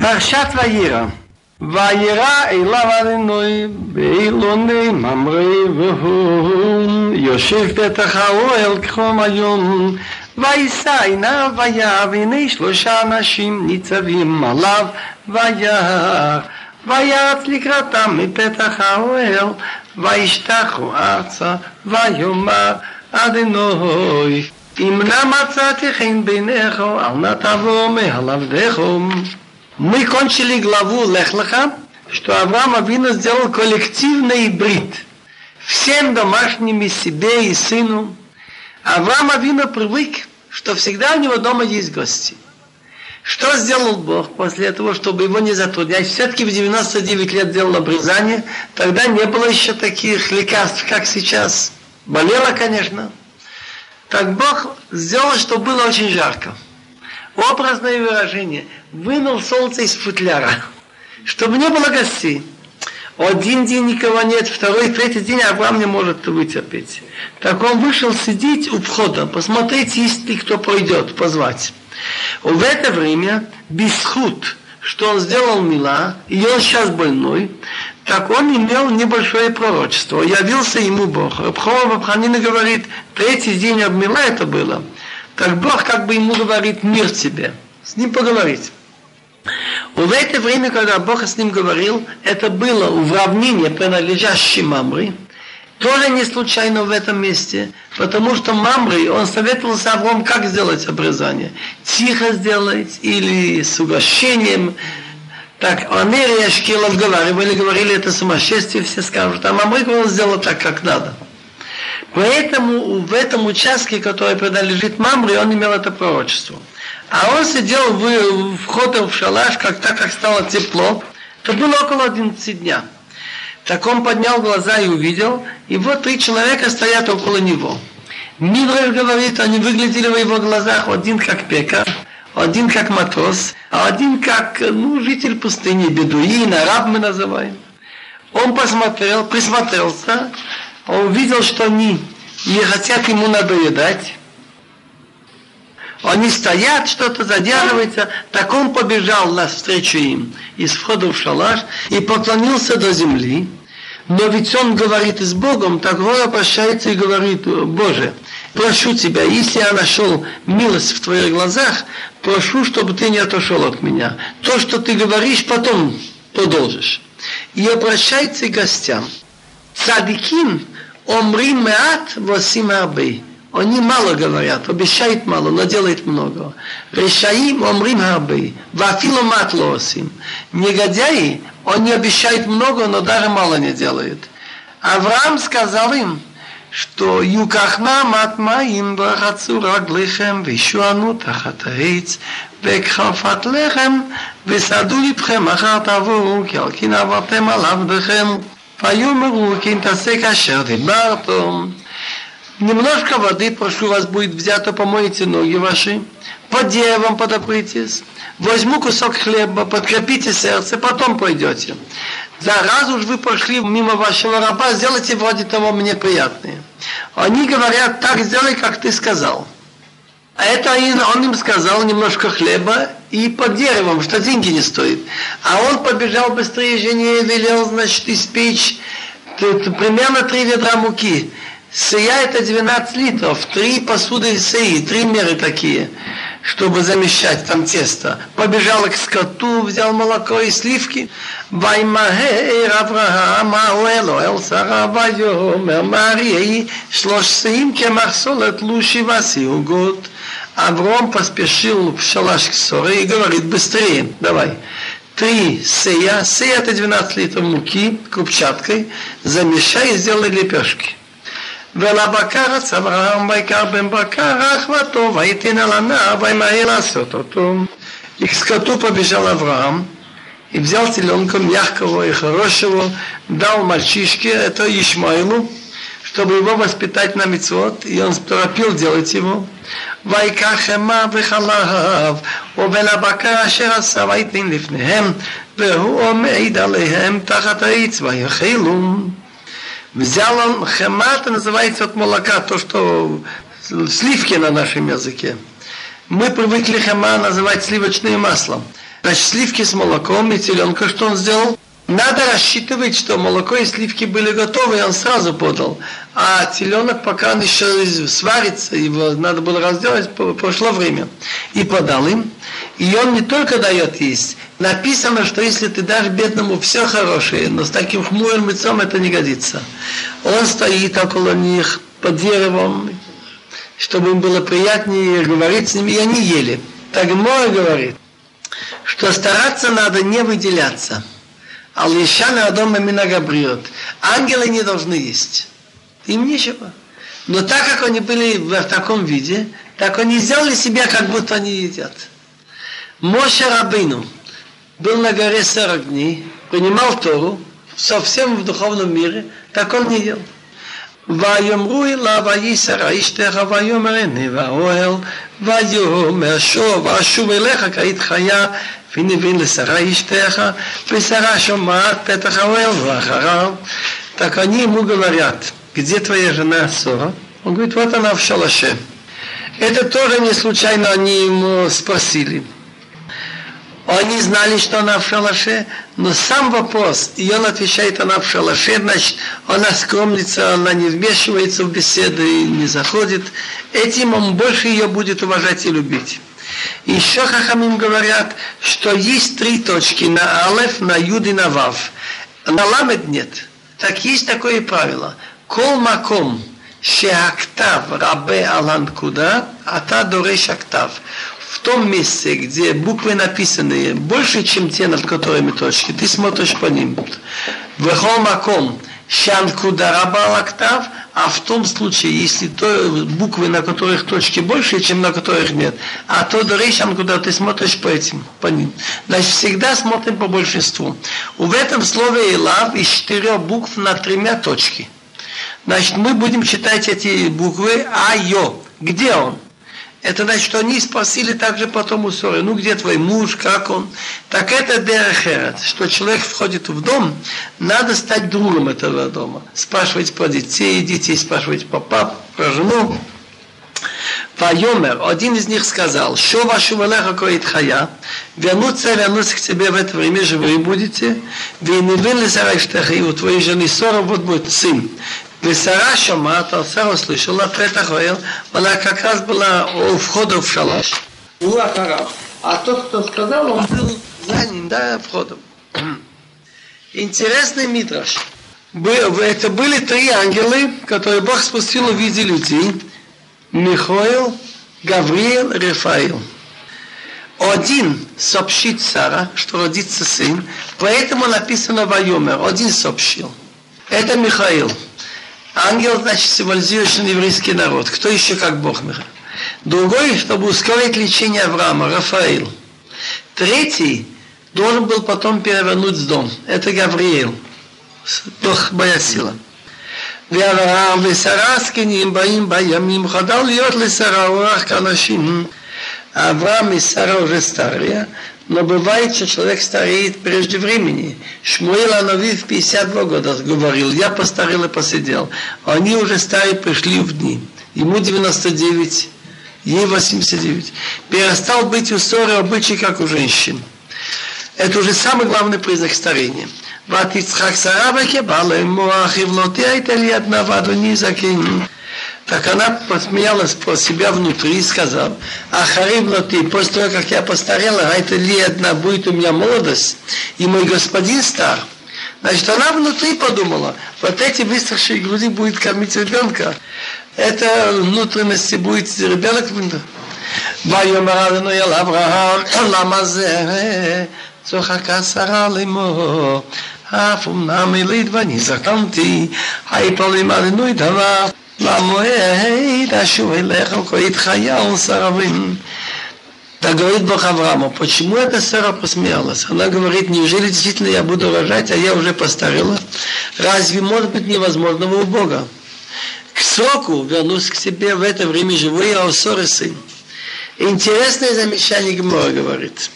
פרשת וירא. וירא אליו אדינוי באילוני ממרי והוא יושב פתח האוהל כחום היום. ויישא עיניו וירא והנה שלושה אנשים ניצבים עליו וירא וירץ לקראתם מפתח האוהל וישתחו ארצה ויאמר אדינוי אם נא מצאתי חן בעיניך אל נא תבוא מעל עבדיך Мы кончили главу Лехлаха, что Авраам Авину сделал коллективный брит всем домашним и себе, и сыну. Авраам Авину привык, что всегда у него дома есть гости. Что сделал Бог после того, чтобы его не затруднять? Все-таки в 99 лет делал обрезание. Тогда не было еще таких лекарств, как сейчас. Болело, конечно. Так Бог сделал, чтобы было очень жарко. Образное выражение – вынул солнце из футляра, чтобы не было гостей. Один день никого нет, второй, третий день Авраам не может вытерпеть. Так он вышел сидеть у входа, посмотреть, есть ли кто пойдет, позвать. В это время Бесхуд, что он сделал мила, и он сейчас больной, так он имел небольшое пророчество. Явился ему Бог. Рабхова Бабханина говорит, третий день обмила это было. Так Бог как бы ему говорит, мир тебе. С ним поговорить. В это время, когда Бог с ним говорил, это было в равнине, принадлежащей Мамри, тоже не случайно в этом месте, потому что Мамри, он советовался Авром, как сделать обрезание. Тихо сделать или с угощением. Так, Анери и Ашкилов говорили, это сумасшествие, все скажут, а Мамри он сделал так, как надо. Поэтому в этом участке, который принадлежит Мамри, он имел это пророчество. А он сидел в, вход в шалаш, как так как стало тепло. Это было около 11 дня. Так он поднял глаза и увидел, и вот три человека стоят около него. Мидраш говорит, они выглядели в его глазах один как пекар, один как матрос, а один как ну, житель пустыни, бедуин, араб мы называем. Он посмотрел, присмотрелся, он увидел, что они не хотят ему надоедать, они стоят, что-то задерживается, так он побежал навстречу им из входа в шалаш и поклонился до земли. Но ведь он говорит с Богом, так Гора прощается и говорит, Боже, прошу Тебя, если я нашел милость в Твоих глазах, прошу, чтобы Ты не отошел от меня. То, что Ты говоришь, потом продолжишь. И обращается к гостям. Цадиким Омри мят, восим арбей. Они мало говорят, обещают мало, но делают много. Решаим омрим арбей. Вафило мат лосим. Негодяи, они обещают много, но даже мало не делают. Авраам сказал им, что юкахма матмаим варацу раглихем вишуану тахатаиц векхафат лехем висаду липхем ахар таву кялкин аватем Ваюмер Лукин Тасека Шердибартом. Немножко воды, прошу вас, будет взято, помойте ноги ваши. По деревам подопритесь. Возьму кусок хлеба, подкрепите сердце, потом пойдете. Да, раз уж вы пошли мимо вашего раба, сделайте вроде того мне приятные. Они говорят, так сделай, как ты сказал. А это он им сказал немножко хлеба и под деревом, что деньги не стоит. А он побежал быстрее жене и велел, значит, испечь примерно три ведра муки. Сия это 12 литров, три посуды сеи, три меры такие, чтобы замещать там тесто. Побежал к скоту, взял молоко и сливки. Ваймагер Авраам Шлош Сеим год. Авром поспешил в шалаш к Соре и говорит, быстрее, давай. Три сея, сея это 12 литров муки, крупчаткой, замешай и сделай лепешки. ולבקר רץ אברהם ויקר בן בקר אחוותו ויתן על הנער וימהר לעשות אותו. И к скоту побежал Авраам и взял теленка мягкого и хорошего, дал мальчишке, это Ишмаилу, чтобы его воспитать на мицвод, и он торопил делать его. ויקח חמה וחלב, ובין הבקר אשר עשה ויתן לפניהם, והוא עומד עליהם תחת העץ ויאכלו. Взял он хемат, называется от молока, то, что сливки на нашем языке. Мы привыкли хема называть сливочным маслом. Значит, сливки с молоком и теленка, что он сделал? Надо рассчитывать, что молоко и сливки были готовы, и он сразу подал. А теленок, пока он еще сварится, его надо было разделать, прошло время. И подал им. И он не только дает есть. Написано, что если ты дашь бедному все хорошее, но с таким хмурым лицом это не годится. Он стоит около них под деревом, чтобы им было приятнее говорить с ними, и они ели. Так Мой говорит, что стараться надо не выделяться – Ал Ишана Адома Минагабриот. Ангелы не должны есть. Им нечего. Но так как они были в таком виде, так они сделали себя, как будто они едят. Моше Рабину был на горе 40 дней, принимал Тору, совсем в духовном мире, так он не ел. ויאמרו אליו וייסר אשתך ויאמר הנה והאוהל ויאמר שוב ואשוב אליך כי היית חיה ונבין לשרה אשתך ושרה שומעת פתח האוהל ואחריו так они ему говорят, где твоя жена Сора? Он говорит, вот она в шалаше. Это тоже не случайно они ему спросили. Они знали, что она в шалаше, но сам вопрос, и он отвечает, она в шалаше, значит, она скромница, она не вмешивается в беседы, не заходит. Этим он больше ее будет уважать и любить. Еще хахамим говорят, что есть три точки на алеф, на юд и на вав. На ламед нет. Так есть такое правило. Кол маком шеактав рабе алан куда, а та дореш актав. В том месте, где буквы написаны больше, чем те, над которыми точки, ты смотришь по ним. Вехол маком шанкуда раба актав а в том случае, если то буквы, на которых точки больше, чем на которых нет, а то дорейшан, куда ты смотришь по этим, по ним. Значит, всегда смотрим по большинству. В этом слове «илав» из четырех букв на тремя точки. Значит, мы будем читать эти буквы «а-ё». Где он? Это значит, что они спросили также потом у Соры, ну где твой муж, как он? Так это дерехерет, что человек входит в дом, надо стать другом этого дома. Спрашивать про детей, детей спрашивать про пап, про жену. Вайомер, один из них сказал, что вашу малеха коит хая, вернуться, вернуться к тебе в это время живые будете, вы не вынли сарайштеха, и у твоей жены ссора вот будет сын. Весара Шамата, Сара услышала, Петах Ваил, она как раз была у входа в шалаш. Улахарав. А тот, кто сказал, он был за ним, да, входом. Интересный митраж. Это были три ангелы, которые Бог спустил в виде людей. Михаил, Гавриил, Рафаил. Один сообщит Сара, что родится сын, поэтому написано Вайомер. Один сообщил. Это Михаил. Ангел, значит, символизирует еврейский народ. Кто еще как Бог мира? Другой, чтобы ускорить лечение Авраама, Рафаил. Третий должен был потом перевернуть дом. Это Гавриил. Бог моя сила. ואברהם ושרה זקנים באים בימים, חדל להיות לשרה אורח כאנשים. אברהם ושרה уже старые, но бывает, что человек стареет прежде времени. Шмуил Анави в 52 года говорил, я постарел и посидел. Они уже старые пришли в дни. Ему 99, ей 89. Перестал быть у ссоры обычай, как у женщин. Это уже самый главный признак старения. ותצחק שרה וכבעל אמור אחיו לא תהיה הייתה לי עד נאוות ונזקין так она посмеялась про себя внутри и сказала, Ахарим ты, после того, как я постарела, а это ли одна будет у меня молодость, и мой господин стар. Значит, она внутри подумала, вот эти высохшие груди будет кормить ребенка. Это внутренности будет ребенок. ויאמר אדוני אל אברהם, למה זה צוחקה שרה לאמור, אף אמנם יליד ואני זקנתי, היפולים אדוני דבר למועד אשוב אליך וקורית חיה וסרבים. Так говорит Бог Аврааму, почему эта Сара посмеялась? Она говорит, неужели действительно я буду рожать, а я уже постарела? Разве может быть невозможного у Бога? К сроку вернусь к себе в это время живой, а у ссоры сын. Интересное замечание Гмора говорит.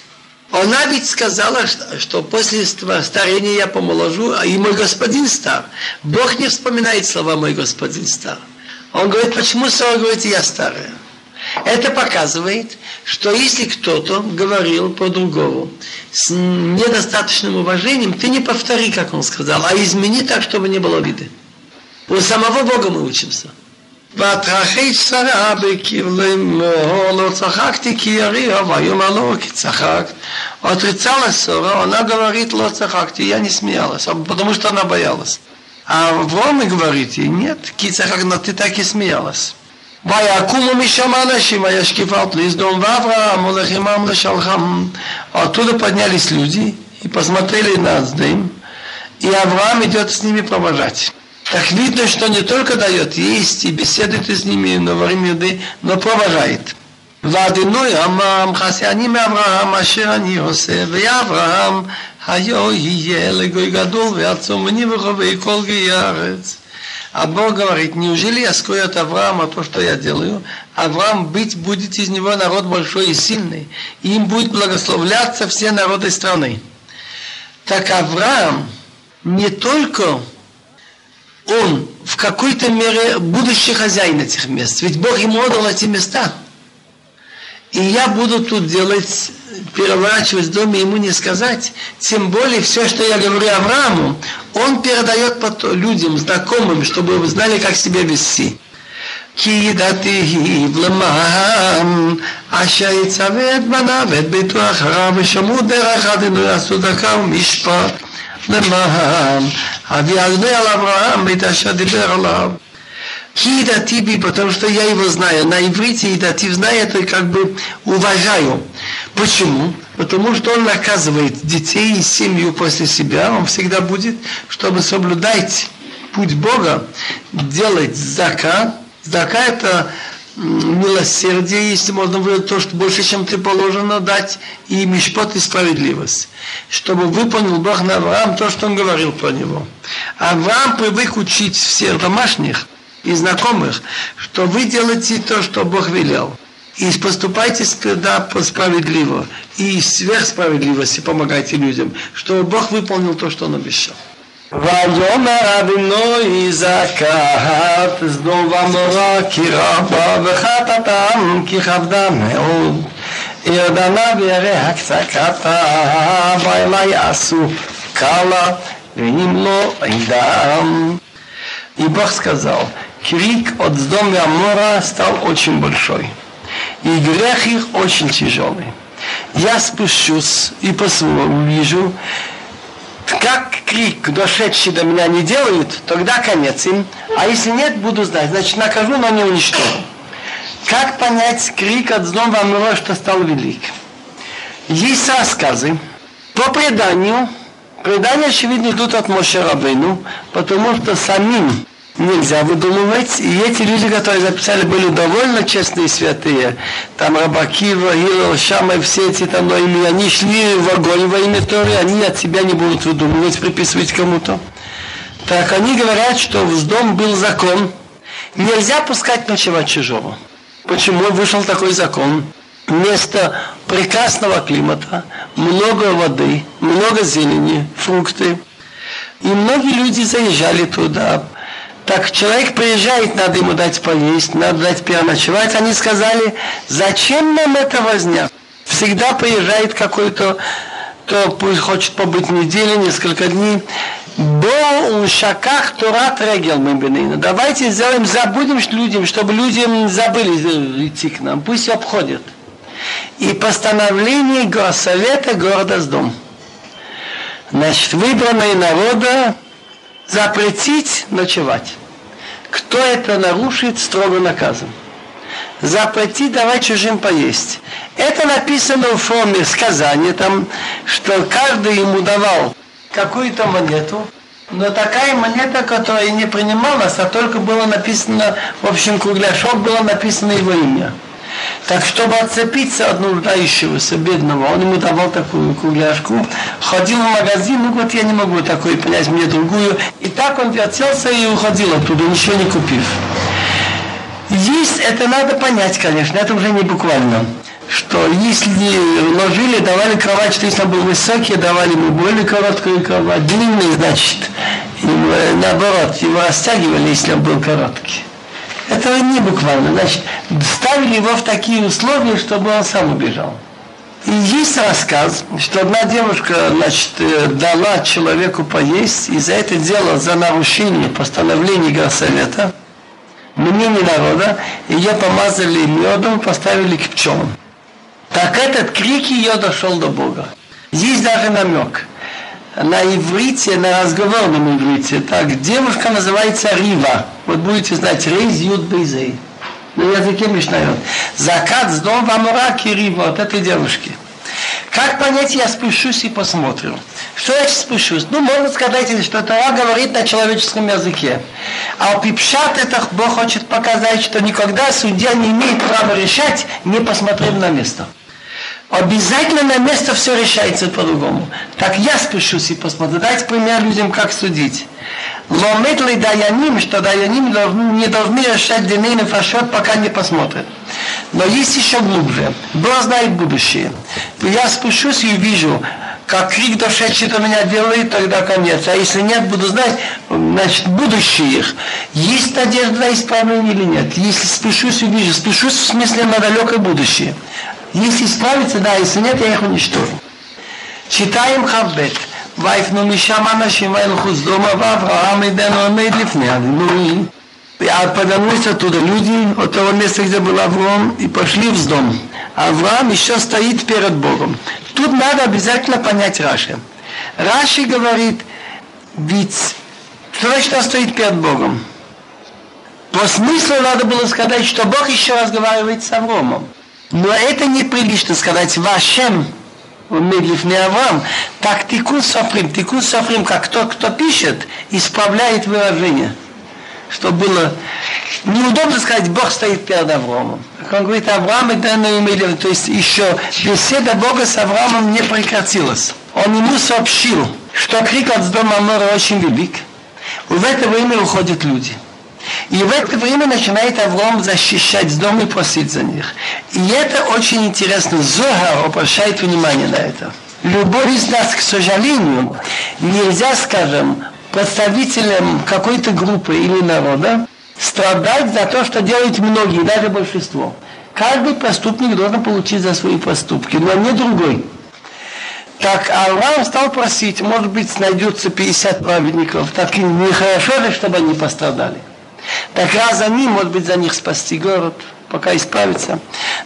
Она ведь сказала, что, что после старения я помоложу, а и мой господин стар. Бог не вспоминает слова «мой господин стар». Он говорит, почему Сара говорит, я старая? Это показывает, что если кто-то говорил по-другому с недостаточным уважением, ты не повтори, как он сказал, а измени так, чтобы не было виды. У самого Бога мы учимся. והתרחש שרה בקרלמו, לא צחקתי כי יריע, ויאמר לו כי צחקת. Отрицала ссора, она говорит, ло цахакти, я не смеялась, потому что она боялась. А Авроме говорит ей, нет, кицахак, но ты так и смеялась. ויקומו משם אנשים וישקיפת לסדום ואברהם הולך עמם לשלחם. Оттуда поднялись люди и посмотрели на Сдым, и Авраам идет с ними провожать. Так видно, что не только дает есть и беседует с ними на время еды, но провожает. ואדינוי אמם חסי אני מאברהם אשר אני עושה ואברהם היו יהיה לגוי גדול ועצום ואני וחובי כל גיא הארץ. А Бог говорит, неужели я скрою от Авраама то, что я делаю? Авраам быть будет из него народ большой и сильный, и им будет благословляться все народы страны. Так Авраам не только он в какой-то мере будущий хозяин этих мест, ведь Бог ему отдал эти места – и я буду тут делать, переворачивать в доме, ему не сказать. Тем более, все, что я говорю Аврааму, он передает потом людям, знакомым, чтобы вы знали, как себя вести. כי ידעתי למען אשר יצווה את בניו ואת ביתו אחריו ושמעו דרך אדוני עשו דקה ומשפט למען אבי אדוני על אברהם בית אשר דיבר עליו Кидатиби, потому что я его знаю. На иврите идатив знаю, это как бы уважаю. Почему? Потому что он наказывает детей и семью после себя. Он всегда будет, чтобы соблюдать путь Бога, делать зака. Зака это милосердие, если можно выразить то, что больше, чем ты положено дать, и мишпот и справедливость. Чтобы выполнил Бог на Авраам то, что он говорил про него. Авраам привык учить всех домашних, и знакомых, что вы делаете то, что Бог велел. И поступайте всегда справедливо. И сверхсправедливости помогайте людям, чтобы Бог выполнил то, что Он обещал. ויאמר אדינוי זכת סדום ועמורה כי רבה וחטאתם כי כבדה מאוד ירדנה וירא הקצקתה ואלי עשו קלה ואם לא עידם И Бог сказал, крик от дома Амора стал очень большой. И грех их очень тяжелый. Я спущусь и увижу, как крик, дошедший до меня, не делают, тогда конец им. А если нет, буду знать. Значит, накажу, но не уничтожу. Как понять крик от злом Амора, что стал велик? Есть рассказы. По преданию, предания, очевидно, идут от Моше Рабейну, потому что самим нельзя выдумывать. И эти люди, которые записали, были довольно честные и святые. Там Рабакива, Гилл, Шама, все эти там, но или они шли в огонь во имя Торы, они от себя не будут выдумывать, приписывать кому-то. Так они говорят, что в дом был закон, нельзя пускать ночевать чужого. Почему вышел такой закон? Место прекрасного климата, много воды, много зелени, фрукты. И многие люди заезжали туда, так человек приезжает, надо ему дать поесть, надо дать переночевать. Они сказали, зачем нам это возня? Всегда приезжает какой-то, кто пусть хочет побыть неделю, несколько дней. Бо шаках турат регел мы Давайте сделаем, забудем людям, чтобы люди забыли идти к нам. Пусть обходят. И постановление горсовета города с дом. Значит, выбранные народа запретить ночевать. Кто это нарушит, строго наказан. Запретить давать чужим поесть. Это написано в форме сказания, там, что каждый ему давал какую-то монету, но такая монета, которая не принималась, а только было написано, в общем, кругляшок было написано его имя. Так, чтобы отцепиться от нуждающегося бедного, он ему давал такую кругляшку, ходил в магазин, ну вот я не могу такой понять, мне другую. И так он вертелся и уходил оттуда, ничего не купив. Есть, это надо понять, конечно, это уже не буквально что если ложили, давали кровать, что если он был высокий, давали ему более короткую кровать, длинный, значит, ему, наоборот, его растягивали, если он был короткий. Это не буквально. Значит, ставили его в такие условия, чтобы он сам убежал. И есть рассказ, что одна девушка значит, э, дала человеку поесть, и за это дело, за нарушение постановлений горсовета, мнение народа, ее помазали медом, поставили к пчелам. Так этот крик ее дошел до Бога. Здесь даже намек. На иврите, на разговорном иврите, так, девушка называется Рива. Вот будете знать, Рейз Юд Бейзей на языке Мишнайот. Закат с дом Вамура Кирива от этой девушки. Как понять, я спущусь и посмотрю. Что я спущусь? Ну, можно сказать, что Тора говорит на человеческом языке. А у Пипшат это Бог хочет показать, что никогда судья не имеет права решать, не посмотрев на место. Обязательно на место все решается по-другому. Так я спущусь и посмотрю. Дайте пример людям, как судить. Ломет ли даяним, что даяним не должны решать диней фашот, пока не посмотрят. Но есть еще глубже. Бог знает будущее. Я спущусь и увижу, как крик дошедший до меня делает, тогда конец. А если нет, буду знать, значит, будущее их. Есть надежда на исправление или нет. Если спущусь, увижу. Спущусь в смысле на далекое будущее. Если справится, да, если нет, я их уничтожу. Читаем Хавбет. ויפנו משם אנשים וילכו סדומה ואברהם עדנו עומד לפני הדינוי. А повернулись оттуда люди от того места, где был Авраам, и пошли в дом. Авраам еще стоит перед Богом. Тут надо обязательно понять Раши. Раши говорит, ведь точно стоит перед Богом. По смыслу надо было сказать, что Бог еще разговаривает с Авромом. Но это неприлично сказать «Вашем» медлив Авраам. Так тикун софрим, тикун софрим, как тот, кто пишет, исправляет выражение. Что было неудобно сказать, Бог стоит перед Авраамом. Как он говорит, Авраам и данное имели, то есть еще беседа Бога с Авраамом не прекратилась. Он ему сообщил, что крик от дома Амора очень велик. В это время уходят люди. И в это время начинает Авраам защищать дом и просить за них. И это очень интересно. Зогар обращает внимание на это. Любой из нас, к сожалению, нельзя, скажем, представителям какой-то группы или народа страдать за то, что делают многие, даже большинство. Каждый преступник должен получить за свои поступки, но не другой. Так Авраам стал просить, может быть, найдется 50 праведников, так и нехорошо чтобы они пострадали. Так раз они, может быть, за них спасти город, пока исправится.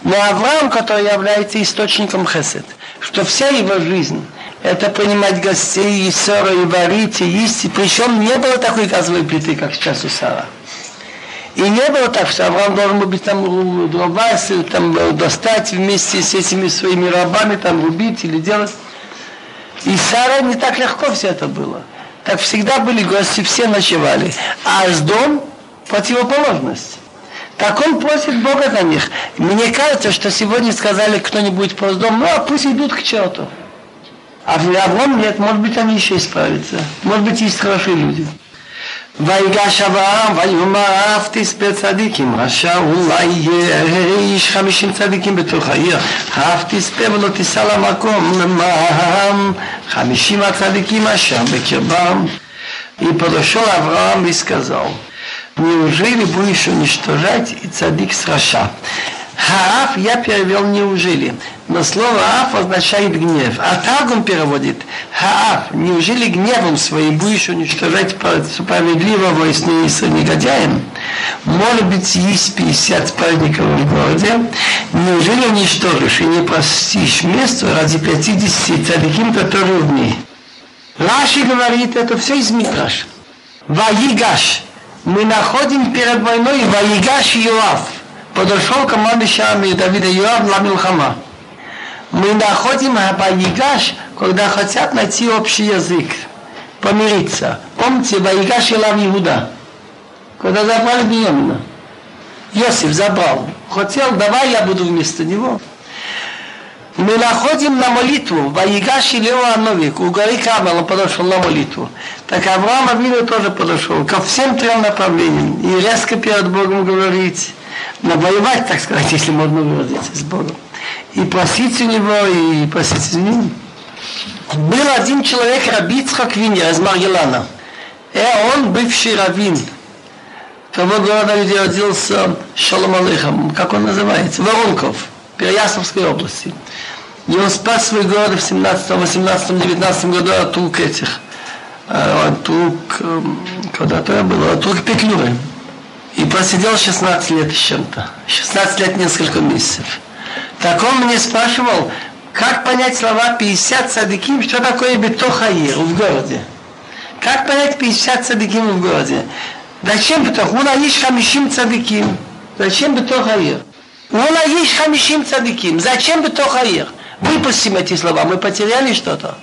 Но Авраам, который является источником хесед, что вся его жизнь это понимать гостей, и ссоры, и варить, и есть. И причем не было такой газовой плиты, как сейчас у Сара. И не было так, что Авраам должен был быть там дрова, там достать вместе с этими своими рабами, там рубить или делать. И Сара не так легко все это было. Так всегда были гости, все ночевали. А с дом противоположность. Так он просит Бога за них. Мне кажется, что сегодня сказали кто-нибудь про дом, ну а пусть идут к черту. А в Авраам нет, может быть, они еще исправятся. Может быть, есть хорошие люди. ויגש אברהם ויאמר אף תספה צדיקים רשע אולי יהיה איש חמישים צדיקים בתוך העיר אף תספה ולא תיסע למקום למעם חמישים הצדיקים אשר בקרבם И подошел Авраам и сказал, неужели будешь уничтожать и цадик с Раша? Хааф я перевел неужели. Но слово Аф означает гнев. А он переводит Хааф. Неужели гневом своим будешь уничтожать справедливого и с негодяем? Может быть, есть 50 праведников в городе. Неужели уничтожишь и не простишь место ради 50 цадиким, которые в ней? Раши говорит, это все из Митраш. Ваигаш мы находим перед войной Ваигаш Йоав. Подошел командующий армии Давида Йоав на Милхама. Мы находим Ваигаш, когда хотят найти общий язык, помириться. Помните, Ваигаш Илав Иуда, когда забрали Беньямина. Йосиф забрал. Хотел, давай я буду вместо него мы находим на молитву, Ваигаш Илео Ановик, у горы Камел он подошел на молитву. Так Авраам Авину тоже подошел ко всем трем направлениям. И резко перед Богом говорить, воевать, так сказать, если можно выразиться, с Богом. И просить у него, и просить у него. Был один человек, Рабицхак Винья из Маргелана. И он бывший раввин. того города, где родился Шалом Алейхам, как он называется, Воронков, Переяславской области. И он спас свой город в 17, 18, 19 году от рук этих, от рук, эм, когда-то я был, от рук Петлюры. И просидел 16 лет с чем-то. 16 лет несколько месяцев. Так он мне спрашивал, как понять слова 50 садиким, что такое бетохаир в городе? Как понять 50 садиким в городе? Зачем бетох? У нас есть хамишим цадиким. Зачем бетохаир? У нас есть хамишим цадиким. Зачем бетохаир? Выпустим эти слова, мы потеряли что-то.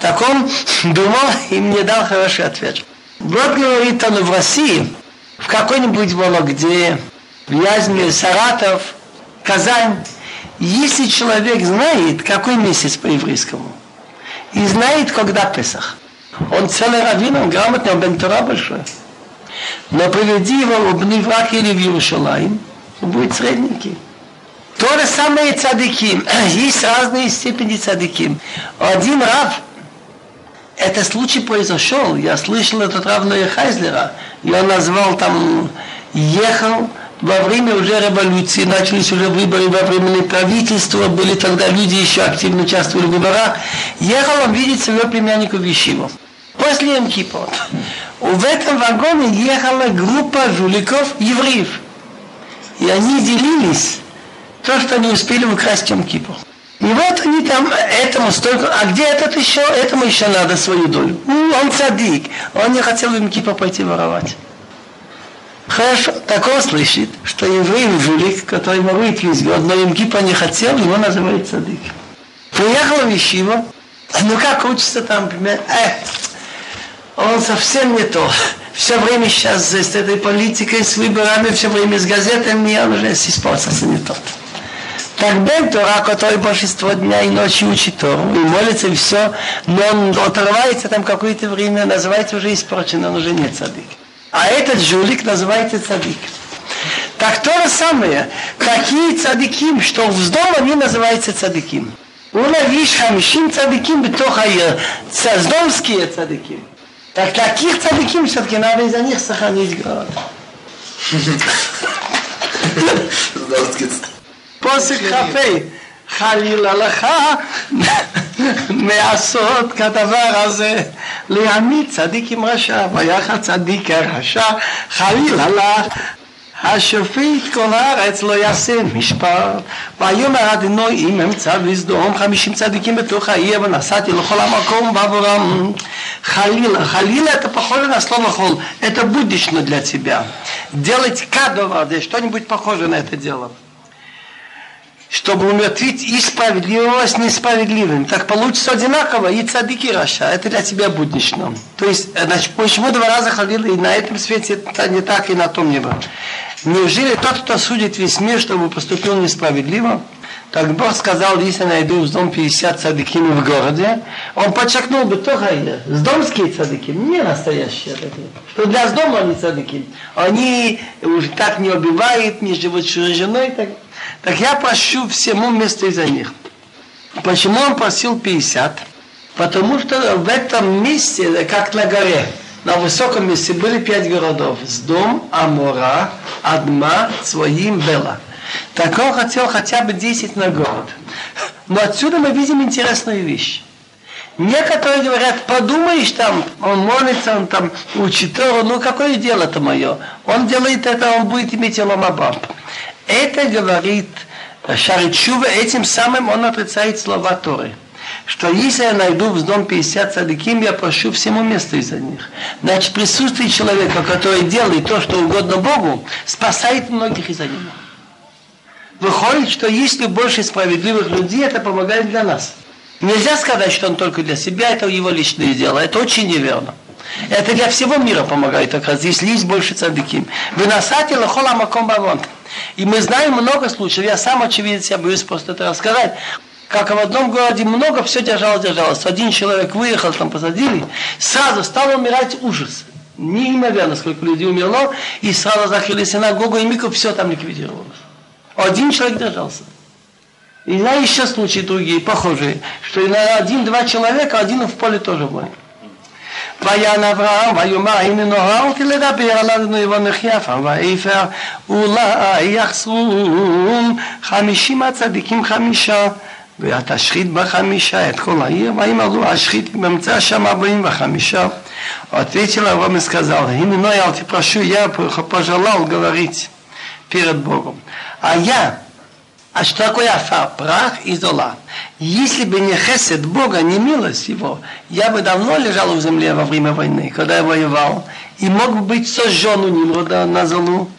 Так он думал и мне дал хороший ответ. Вот говорит он в России, в какой-нибудь Вологде, в Вязьме, Саратов, Казань, если человек знает, какой месяц по еврейскому, и знает, когда Песах, он целый раввин, он грамотный, он бентура большой. Но приведи его в Бниврак или в Иерушалаим, он будет средненький. То же самое цадыки. Есть разные степени цадыки. Один рав, это случай произошел, я слышал этот рав Ноя Хайзлера, и он назвал там, ехал во время уже революции, начались уже выборы во временное правительство, были тогда люди еще активно участвовали в выборах, ехал он видеть своего племянника Вишиву. После Мкипа. В этом вагоне ехала группа жуликов евреев. И они делились то, что не успели украсть Йом Кипур. И вот они там, этому столько, а где этот еще, этому еще надо свою долю. Ну, он садик, он не хотел Йом Кипур пойти воровать. Хорошо, так он слышит, что еврей жулик, который ворует весь год, но Йом Кипур не хотел, его называют садик. Приехал в Ишива, ну как учится там, например, э, он совсем не то. Все время сейчас с этой политикой, с выборами, все время с газетами, он уже испортился не тот. Так Бен Тора, который большинство дня и ночи учит Тору, и молится, и все, но он отрывается там какое-то время, называется уже испорчен, он уже не цадик. А этот жулик называется цадик. Так то же самое, такие цадиким, что в дом они называются цадиким. У есть хамишим цадиким, битох аир, цаздомские цадиким. Так таких цадиким все-таки надо из-за них сохранить город. פוסק כ"ה, חלילה לך מעשות כדבר הזה, להעמיד צדיק עם רשע, ויחד צדיק הרשע, חלילה לך השופט כל הארץ לא יעשה משפט. ויאמר אדינוי אם אמצא וסדום חמישים צדיקים בתוך העיר ונסעתי לכל המקום בעבורם. חלילה, חלילה это похоже на слово хол. Это будущее для тебя. Делать кадово, что-нибудь похоже на это дело чтобы умертвить и справедливого с несправедливым. Так получится одинаково и цадики Раша. Это для тебя буднично. То есть, значит, почему два раза ходил и на этом свете это не так, и на том не было. Неужели тот, кто судит весь мир, чтобы поступил несправедливо, так Бог сказал, если найду в дом 50 цадиким в городе, он подчеркнул бы только с домские цадики, не настоящие такие. Что для дома они цадики. Они уже так не убивают, не живут чужой женой, так так я прощу всему вместо из-за них. Почему он просил 50? Потому что в этом месте, как на горе, на высоком месте были пять городов. Сдом, Амора, Адма, Своим, Бела. Так он хотел хотя бы 10 на город. Но отсюда мы видим интересную вещь. Некоторые говорят, подумаешь там, он молится, он там учит Тору, ну какое дело-то мое? Он делает это, он будет иметь Эламабаб. Это говорит Шаричува, этим самым он отрицает слова Торы. Что если я найду в дом 50 садиким, я прошу всему место из-за них. Значит, присутствие человека, который делает то, что угодно Богу, спасает многих из-за него. Выходит, что если больше справедливых людей, это помогает для нас. Нельзя сказать, что он только для себя, это его личное дело. Это очень неверно. Это для всего мира помогает, как раз, если есть больше цадыким. Вы насати лохола маком бавон. И мы знаем много случаев, я сам очевидец, я боюсь просто это рассказать, как в одном городе много все держалось, держалось. Один человек выехал, там посадили, сразу стал умирать ужас. Неимоверно, сколько людей умерло, и сразу закрыли синагогу и микро, все там ликвидировалось. Один человек держался. И знаю еще случаи другие, похожие, что на один-два человека, один в поле тоже будет. ויען אברהם ויאמר הנה נוהרתי לדבר על אדוני ונחיפה ואיפר אולי יחסרו חמישים הצדיקים חמישה ותשחית בחמישה את כל העיר, ויאמרו השחית באמצע שם ארבעים וחמישה. Ответил Авраам и сказал, именно я тебя прошу, я пожелал говорить перед Богом. А я, а что такое афар? Прах и зола. Если бы не хесед Бога, не милость Его, я бы давно лежал в земле во время войны, когда я воевал, и мог бы быть сожжен у Нимрода на золу.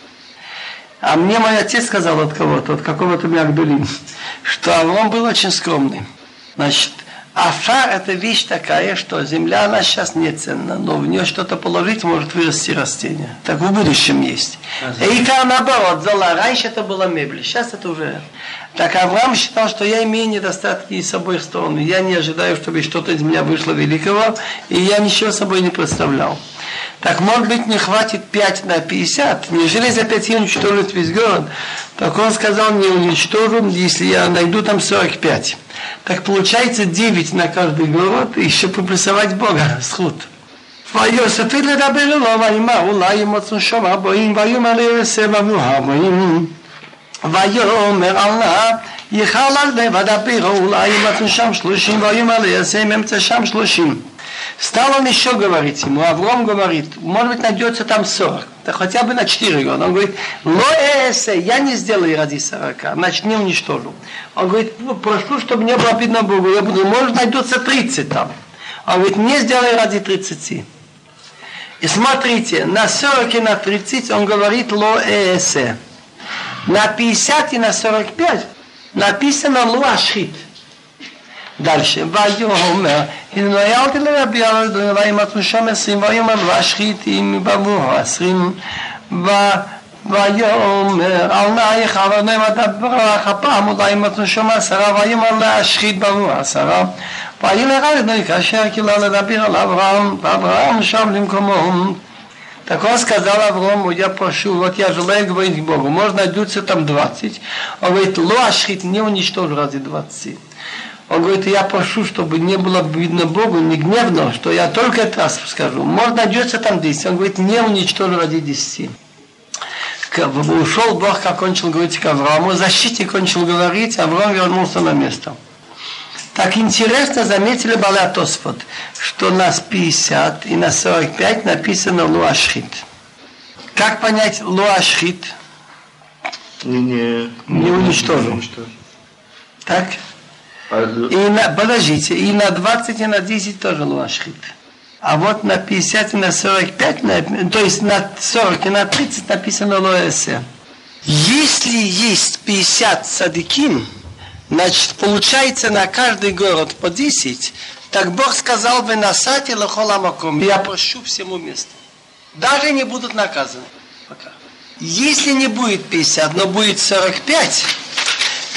А мне мой отец сказал от кого-то, от какого-то Мягдулин, что Авром был очень скромный. Значит, Афар это вещь такая, что земля она сейчас не ценна, но в нее что-то положить может вырасти растение. Так в будущем есть. И наоборот, зола. Раньше это была мебель, сейчас это уже. Так Авраам считал, что я имею недостатки и с обоих сторон. Я не ожидаю, чтобы что-то из меня вышло великого, и я ничего собой не представлял. Так может быть не хватит 5 на 50, нежели за 5 уничтожить весь город. Так он сказал, не уничтожу, если я найду там 45. Так получается 9 на каждый город, и еще приплюсовать Бога, сход. ויוסף לדבר אלו ויאמר אולי ימוצאו שם הבאים ויאמר ליוסף אבו הבאים ויאמר אללה יכל על זה ודבר אולי ימצאו שם שלושים ויאמר ליוסף אמצע שם שלושים Стал он еще говорить ему, Авром говорит, может быть, найдется там 40, да хотя бы на 4 года. Он говорит, лоэсе, я не сделаю ради 40, значит, не уничтожу. Он говорит, прошу, чтобы не было обидно Богу. Я буду, может, найдется 30 там. Он говорит, не сделай ради 30. И смотрите, на 40 и на 30 он говорит лоэсе. На 50 и на 45 написано луашхит. דלשה, ויאמר, הנוירתי לרבי ארדון, וימצאו שם עשרים, ויאמר והשחיתים בבור עשרים, ויאמר, אל נא יחר אדוני מדברך הפעם, אולי ימצאו שם עשרה, ויאמר להשחית בבור עשרה, וילך אדוני כאשר קילה לדבר על אברהם, ואברהם שב למקומו. Так он сказал Аврому, я прошу, вот я желаю говорить к Богу, можно найдутся там 20. Он говорит, лоашхит не уничтожу ради 20. Он говорит, я прошу, чтобы не было видно Богу, не гневно, что я только это раз скажу. Может, найдется там 10. Он говорит, не уничтожу ради 10. Ушел Бог, как кончил говорить к Аврааму, защитник кончил говорить, Авраам вернулся на место. Так интересно заметили Балатосфот, что на 50 и на 45 написано Луашхит. Как понять Луашхит? Не, не, не уничтожил. Так? И на, подождите, и на 20 и на 10 тоже луашхит. А вот на 50 и на 45, на, то есть на 40 и на 30 написано лоэсе. Если есть 50 садиким, значит, получается на каждый город по 10, так Бог сказал бы на сате лохоламаком, я прощу всему месту. Даже не будут наказаны. Пока. Если не будет 50, но будет 45,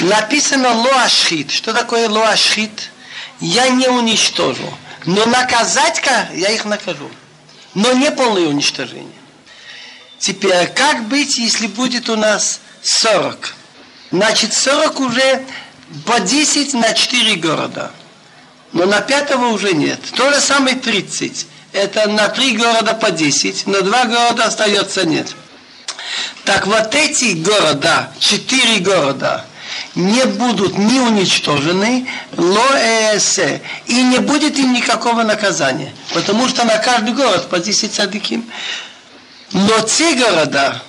написано лоашхит. Что такое лоашхит? Я не уничтожу. Но наказать-ка я их накажу. Но не полное уничтожение. Теперь, как быть, если будет у нас 40? Значит, 40 уже по 10 на 4 города. Но на пятого уже нет. То же самое 30. Это на 3 города по 10, но 2 города остается нет. Так вот эти города, 4 города, не будут ни уничтожены, лоэсе, и не будет им никакого наказания, потому что на каждый город по 10 садиким. Но те города,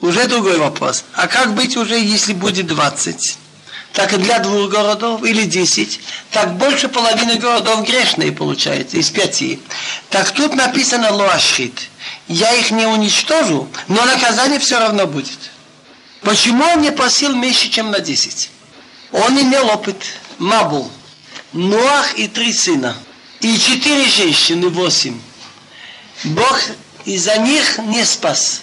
уже другой вопрос. А как быть уже, если будет 20? Так и для двух городов или 10, так больше половины городов грешные получается, из пяти. Так тут написано лоашхит. Я их не уничтожу, но наказание все равно будет. Почему он не просил меньше, чем на 10? Он имел опыт. Мабул. Нуах и три сына. И четыре женщины, восемь. Бог из-за них не спас.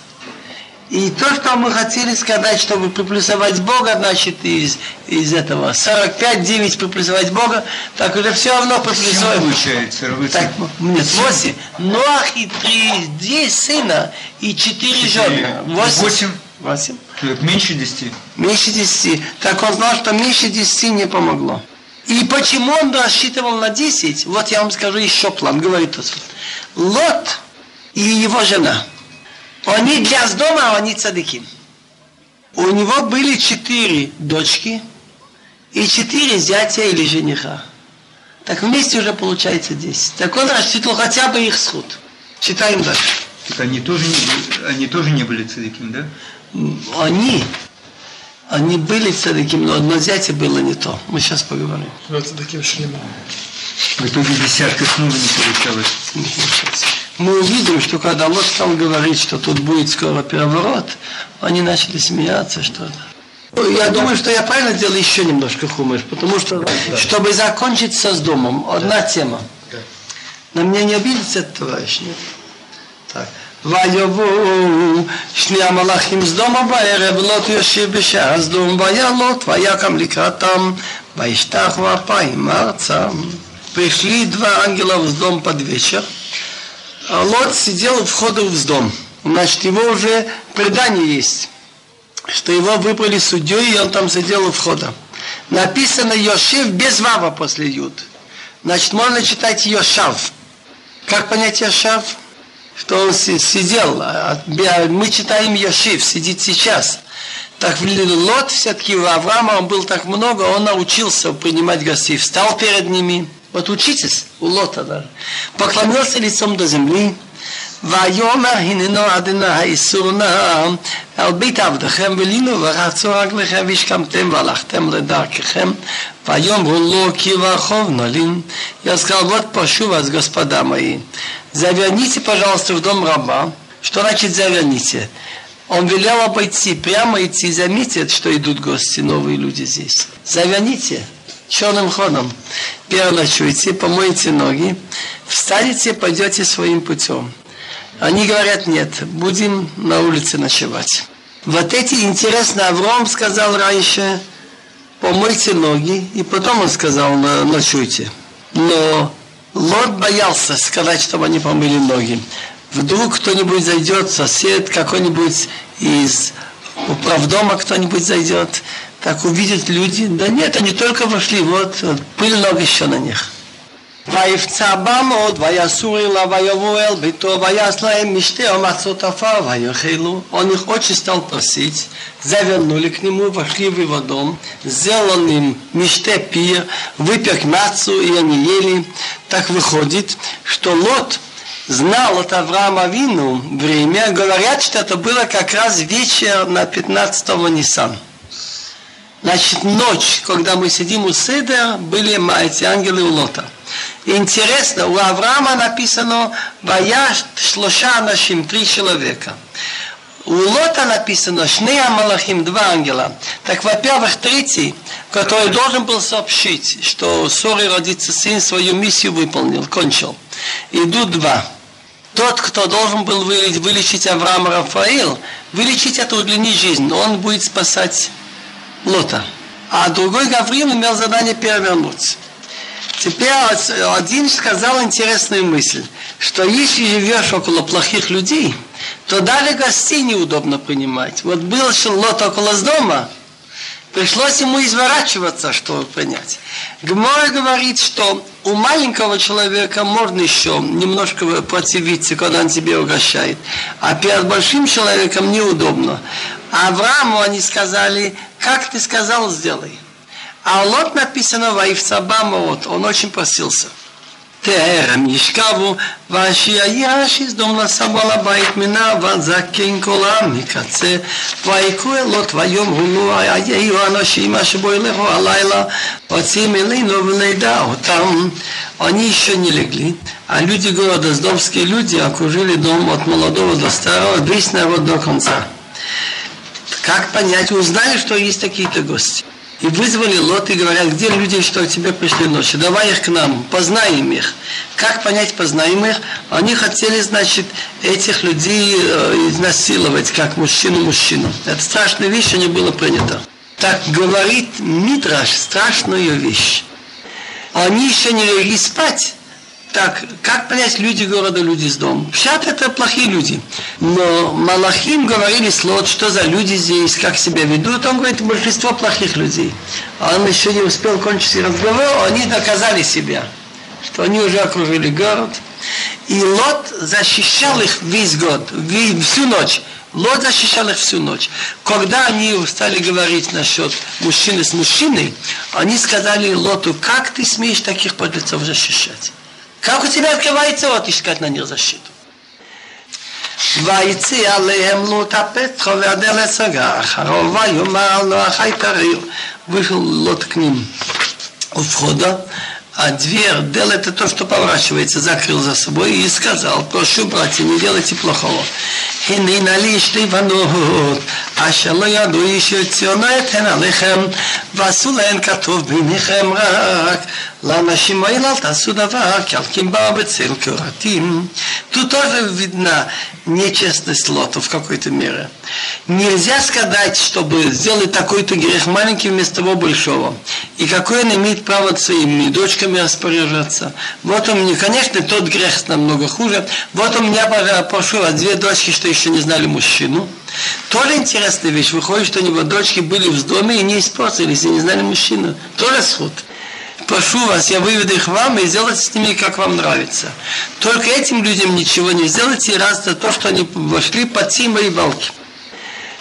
И то, что мы хотели сказать, чтобы приплюсовать Бога, значит, из, из этого 45, 9 приплюсовать Бога, так уже все равно приплюсовать. получается? Так, нет, 8. Ноах и три, 10 сына и 4 жены. 8. 8. 8. Меньше 10. Меньше 10. Так он знал, что меньше 10 не помогло. И почему он рассчитывал на 10? Вот я вам скажу еще план, говорит Тосфот. Лот и его жена, они для дома, а они цадыки. У него были четыре дочки и четыре зятя или жениха. Так вместе уже получается 10. Так он рассчитывал хотя бы их сход. Читаем дальше. Так они тоже, не, они тоже не были цадиким, да? Они, они были цадыким, но одно зятя было не то. Мы сейчас поговорим. Но таким шлемом. В итоге десятка снова не получалось. Мы увидим, что когда Лот стал говорить, что тут будет скоро переворот, они начали смеяться, что-то. Я думаю, что я правильно делал еще немножко хумыш, потому что, чтобы закончить со с домом, одна тема. На меня не обидится этот товарищ, нет? Так. ויבואו שני המלאכים סדום בערב, לוט יושב בשער סדום, והיה לוט, ויקם לקראתם, וישתחו אפיים ארצה. Пришли два ангела в дом под вечер. А Лот сидел у входа в дом. Значит, его уже предание есть что его выбрали судьей, и он там сидел у входа. Написано Йошив без вава после Юд. Значит, можно читать Йошав. Как понять Йошав? Что он сидел. А, мы читаем Йошив, сидит сейчас. Так в Лот все-таки у Авраама он был так много, он научился принимать гостей. Встал перед ними. Вот учитесь у Лота даже. Поклонился лицом до земли. ויאמר הננו אדוני האיסור נא על בית עבדכם ולינו ורצו רגליכם והשכמתם והלכתם לדרככם ויאמרו לו כי ворхов нолин. Я сказал, вот прошу вас, господа мои, заверните, пожалуйста, в дом раба. Что значит заверните? Он велел обойти, прямо идти, заметят, что идут гости, новые люди здесь. Заверните черным ходом. Переночуйте, помойте ноги, встанете, пойдете своим путем. Они говорят, нет, будем на улице ночевать. Вот эти, интересно, Авром сказал раньше, помойте ноги, и потом он сказал, ночуйте. Но Лот боялся сказать, чтобы они помыли ноги. Вдруг кто-нибудь зайдет, сосед какой-нибудь из управдома кто-нибудь зайдет, так увидят люди. Да нет, они только вошли, вот, вот пыль ног еще на них. ויפצע בה מאוד, ויסור אליו, ויבואו אל ביתו, ויעש להם משתה ומצות עפר, ויאכלו. Он их очень стал просить, завернули к нему, вошли в его дом, сделал им миште пир, выпек мяцу, и они ели. Так выходит, что Лот знал от Авраама Вину время, говорят, что это было как раз вечер на 15-го Ниссана. Значит, ночь, когда мы сидим у Седа, были эти ангелы у Лота. Интересно, у Авраама написано «Ваяш шлоша нашим три человека». У Лота написано «Шнея Малахим» два ангела. Так, во-первых, третий, который должен был сообщить, что Сори родится сын, свою миссию выполнил, кончил. Идут два. Тот, кто должен был вылечить Авраама Рафаил, вылечить это удлинить жизнь, он будет спасать Лота. А другой Гавриил имел задание перевернуться. Теперь один сказал интересную мысль, что если живешь около плохих людей, то даже гостей неудобно принимать. Вот был Лот около дома, пришлось ему изворачиваться, чтобы принять. Гмор говорит, что у маленького человека можно еще немножко противиться, когда он тебе угощает, а перед большим человеком неудобно. Аврааму они сказали, как ты сказал, сделай. А Лот написано Ваивцабамаот, он очень постился. Теэрам Ишкаву, Вашия Яшис, дом Ласабала Байтмина, Ванзакин Колам, Микаце, Вайкуэ Лот, Вайом Гуну, Айею Анашима, Шибойлеху, Алайла, Оцим Элейну, Влейда, там они еще не легли, а люди города, сдомские люди, окружили дом от молодого до старого, весь народ до конца. Как понять, узнали, что есть такие-то гости. И вызвали Лот и говорят, где люди, что к тебе пришли ночью, давай их к нам, познаем их. Как понять познаем их? Они хотели, значит, этих людей э, изнасиловать, как мужчину-мужчину. Это страшная вещь, не было принято. Так говорит Митраш страшную вещь. Они еще не легли спать, Так, как понять люди города, люди с дома? Пшат это плохие люди. Но Малахим говорили Лот, что за люди здесь, как себя ведут. Он говорит, большинство плохих людей. А он еще не успел кончить разговор, они доказали себя, что они уже окружили город. И Лот защищал их весь год, всю ночь. Лот защищал их всю ночь. Когда они стали говорить насчет мужчины с мужчиной, они сказали Лоту, как ты смеешь таких подлецов защищать? Как у тебя открывается рот искать на них защиту? ויצי עליהם לוט הפתחו והדלת סגר אחרו ויאמר לו אחי תריר вышел лот к ним у входа а дверь, дел это то, что поворачивается, закрыл за собой и сказал, прошу, братья, не делайте плохого. הננה לי שתי בנות, אשר לא ידעו איש יציונו אתן עליכם, ועשו להן כתוב ביניכם רק, לאנשים האלה אל תעשו דבר, כי על קימבה בצל קורתים. Тут тоже видна нечестность Лота в какой-то мере. Нельзя сказать, чтобы сделать такой-то грех маленький вместо того большого. И какой он имеет право своими дочками распоряжаться. Вот у меня, конечно, тот грех намного хуже. Вот у меня, прошу, две дочки, что еще не знали мужчину. Тоже интересная вещь. Выходит, что у него дочки были в доме и не испортились, и не знали мужчину. Тоже сход. прошу вас, я выведу их вам и сделайте с ними, как вам нравится. Только этим людям ничего не сделайте, раз за то, что они вошли под те мои волки.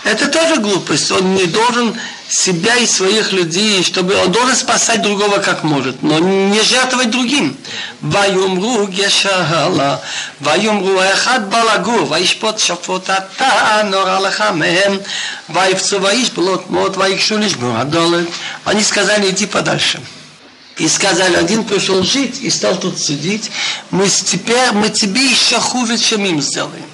Это тоже глупость. Он не должен себя и своих людей, чтобы он должен спасать другого как может, но не жертвовать другим. Ваюмру гешала, ваюмру эхад балагу, ваишпот шафотата норалахамем, ваевцу ваиш блот мот, ваикшу лишь Они сказали, иди подальше. И сказали, один пришел жить и стал тут сидеть, мы теперь мы тебе еще хуже, чем им сделаем.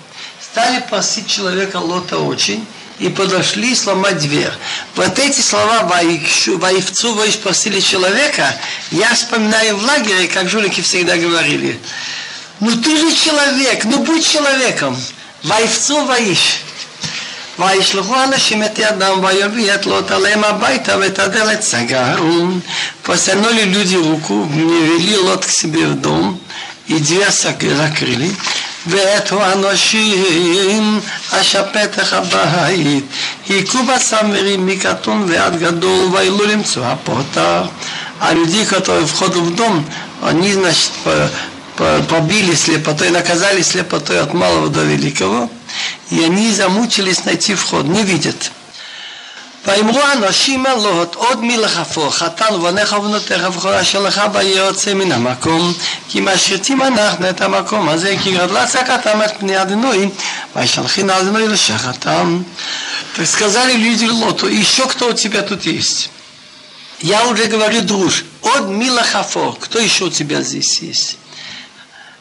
Стали просить человека Лота очень, и подошли сломать дверь. Вот эти слова «Воевцу вы спросили человека» я вспоминаю в лагере, как жулики всегда говорили. Ну ты же человек, ну будь человеком. «Воевцу воиш». וישלחו אנשים את ידם ויביא את לוט עליהם הביתה ואת הדלת סגרו. Посянули люди руку, вели лот к себе в дом, и дверь закрыли. ואת האנשים אשר פתח הבית היכו בסמרים מקטון ועד גדול והעלו למצוא הפותח. А людей, которые входят в дом, они, значит, побили слепотой, наказали слепотой от малого до великого, и они замучились найти вход, не видят. ויאמרו אנשים אל לוט עוד מלכפו חתן ובניך ובנותיך וכל אשר לך בה יוצא מן המקום כי משחיתים אנחנו את המקום הזה כי גדלה צעקתם את פני אדינוי וישלחין אדינוי לשחתם Так сказали люди Лоту, еще кто у тебя тут есть? Я уже говорю, друж, от Милахафо, кто еще у тебя здесь есть?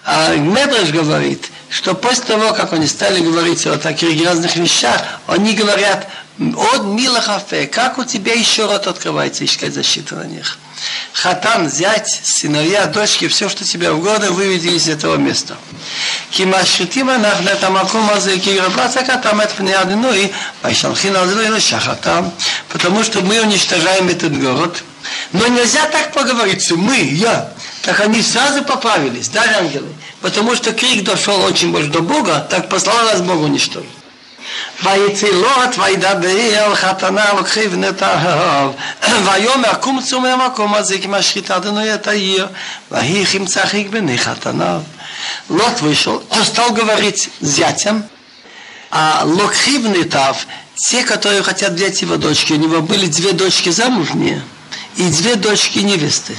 А Медраж говорит, что после того, как они стали говорить о таких грязных вещах, они говорят, от милахафе, как у тебя еще рот открывается искать защиту на них? Хатан, зять, сыновья, дочки, все, что тебя в годы, выведи из этого места. Кимашитима нахна тамакума зекирабацака там это не одно ну и пайшалхин одно и шахатам, потому что мы уничтожаем этот город. Но нельзя так поговорить, мы, я. Так они сразу поправились, да, ангелы? Потому что крик дошел очень больше до Бога, так послал нас Бог уничтожить. ויצא לוט וידבר חתנה לוקחי בנותיו ויאמר קום צאו מהמקום הזה כי משחית אדוני את העיר ויהי כמצחיק בני חתניו. Лот вышел, он стал говорить зятям, а Локхивнитав, те, которые хотят взять его дочки, у него были две дочки замужние и две дочки невесты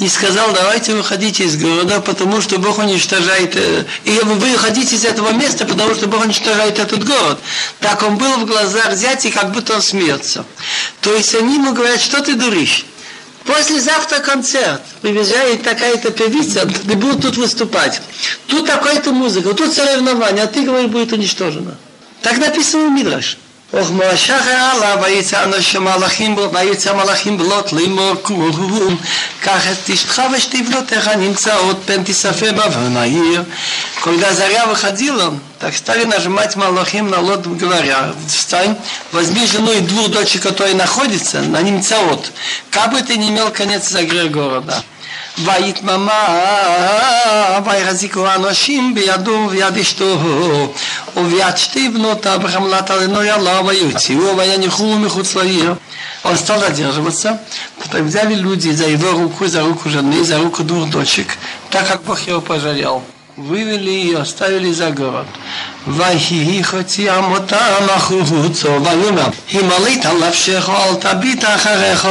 и сказал, давайте выходите из города, потому что Бог уничтожает, э, и вы выходите из этого места, потому что Бог уничтожает этот город. Так он был в глазах зятя, как будто он смеется. То есть они ему говорят, что ты дуришь? Послезавтра концерт. Приезжает такая-то певица, ты будут тут выступать. Тут такая-то музыка, тут соревнования, а ты говоришь, будет уничтожено. Так написано в Мидраш. וכמשחר עליו ויצא אנשים מלאכים בו ויצא מלאכים בלוט לאמור כולם קח את אשתך ושתי בנותיך נמצאות פן תיספה בעוון העיר Когда заря выходила, так стали нажимать Малахим на лот, говоря, встань, возьми жену и двух дочек, которые находятся на Немцаот, как бы ты не имел конец за грех города. ויתממש ויחזיקו האנשים בידו וביד אשתו וביד שתי בנותיו בחמלת עלינו עליו ויוציאו ויניחו מחוץ לעיר. Он стал задерживаться, потом взяли люди за его руку, за руку жены, за руку двух дочек, так как Бог его пожалел. Вывели ее, оставили за город. ויהי חוציהם אותם החוצו, ויאמר, הימלאת על נפשך, אל תביט אחריך,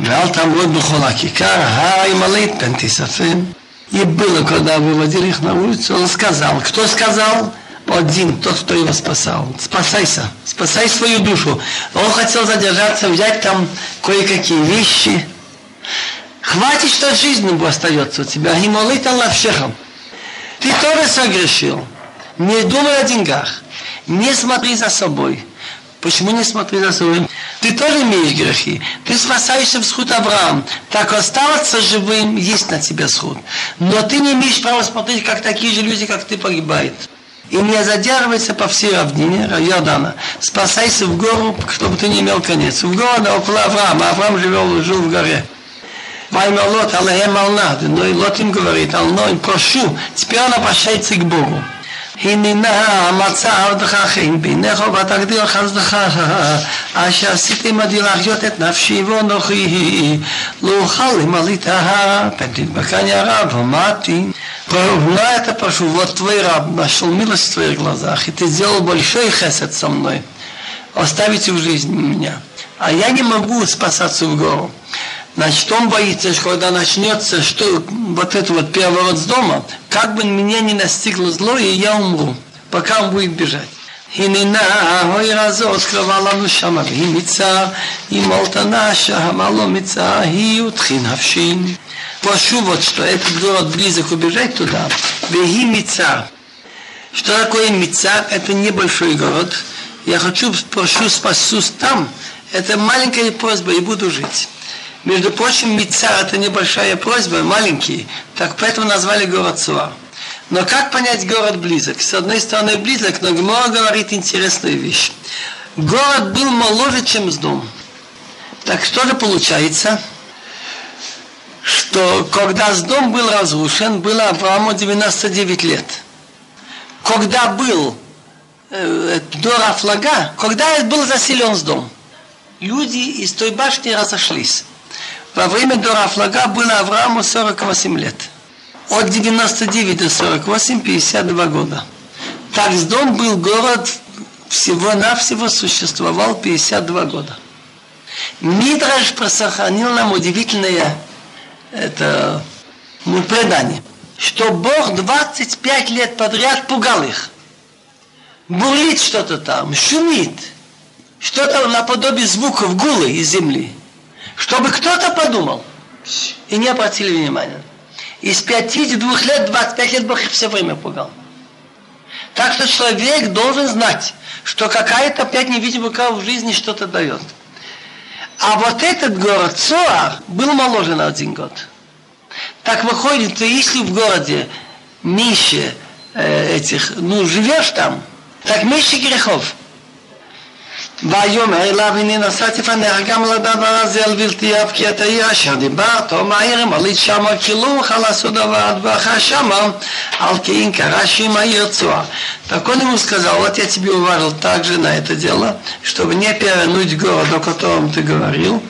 ואל תעמוד בכל הכיכר, הימלאת פן תיספם. И было, когда выводили их на улицу, он сказал, кто сказал? Один, тот, кто его спасал. Спасайся, спасай свою душу. Он хотел задержаться, взять там кое-какие вещи. Хватит, что жизнь остается у тебя. Гимолит Аллахшехам. Ты тоже согрешил. Не думай о деньгах. Не смотри за собой. Почему не смотри за собой? Ты тоже имеешь грехи. Ты спасаешься в сход Авраам. Так оставаться живым есть на тебя сход. Но ты не имеешь права смотреть, как такие же люди, как ты, погибают. И не задерживайся по всей равнине Иордана. Спасайся в гору, чтобы ты не имел конец. В гору около Авраама. Авраам живел, жил в горе. Ваймер Лот, Аллахем Алнад. Но и Лот им говорит, Ално им прошу. Теперь он обращается к Богу. הננה מצב דרככם בינך ותגדיר חסדך אשר עשיתם עדי להחיות את נפשי ואנוכי לא אוכל למליתה פן תדבקני הרב ומעתי Ровна это прошу, вот твой раб нашел милость в твоих глазах, и ты сделал большой хесед со мной. Оставите в жизни меня. А я не могу спасаться в гору. Значит, он боится, что когда начнется что, вот это вот переворот с дома, как бы меня не настигло зло, и я умру, пока он будет бежать. הננה ההויר הזאת קרבה לנו שמה והיא מצר, היא מולתנה שהמה לא מצר, היא ותחי נפשי. Прошу вот, что этот город близок убежать туда. Веги Мицар. Что такое Мицар? Это небольшой город. Я хочу, прошу, спасусь там. Это маленькая просьба и буду жить. Между прочим, Мицар это небольшая просьба, маленький, так поэтому назвали город Суар. Но как понять город близок? С одной стороны близок, но Гмора говорит интересную вещь. Город был моложе, чем с дом. Так что же получается? Что когда с дом был разрушен, было Аврааму 99 лет. Когда был э, Дора Флага, когда был заселен с дом, люди из той башни разошлись. Во время Дора Флага было Аврааму 48 лет. От 99 до 48, 52 года. Так с дом был город, всего-навсего существовал 52 года. Мидраш просохранил нам удивительное это, ну, предание, что Бог 25 лет подряд пугал их. Бурлит что-то там, шумит, что-то наподобие звуков гулы из земли чтобы кто-то подумал и не обратили внимания. Из 52 лет, 25 лет Бог их все время пугал. Так что человек должен знать, что какая-то опять невидимая рука в жизни что-то дает. А вот этот город Цоар был моложе на один год. Так выходит, что если в городе меньше э, этих, ну, живешь там, так меньше грехов. ויאמר אליו הנה נסעתי פניך גם לדבר הזה על בלתי אב כי אתה עיר אשר דיברת או מהעיר מליץ שמה כי לא אוכל לעשות דבר ברכה שמה על כן קרא שם העיר צועה. Так он ему сказал, вот я тебе уважил также на это дело, чтобы не перевернуть город, о котором ты говорил.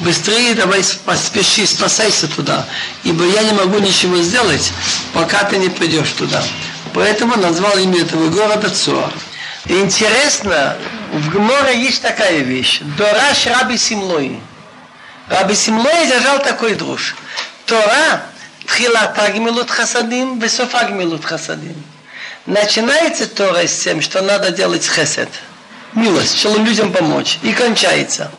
Быстрее давай поспеши, спасайся туда, ибо я не могу ничего сделать, пока ты не придешь туда. Поэтому назвал имя этого города Цуар. Интересно, в Гморе есть такая вещь. Дораш Раби Симлой. Раби Симлой держал такой друж. Тора Тхилата Гмилут Хасадим, Весофа Гмилут Хасадим. Начинается Тора с тем, что надо делать хесед. Милость, чтобы людям помочь. И кончается.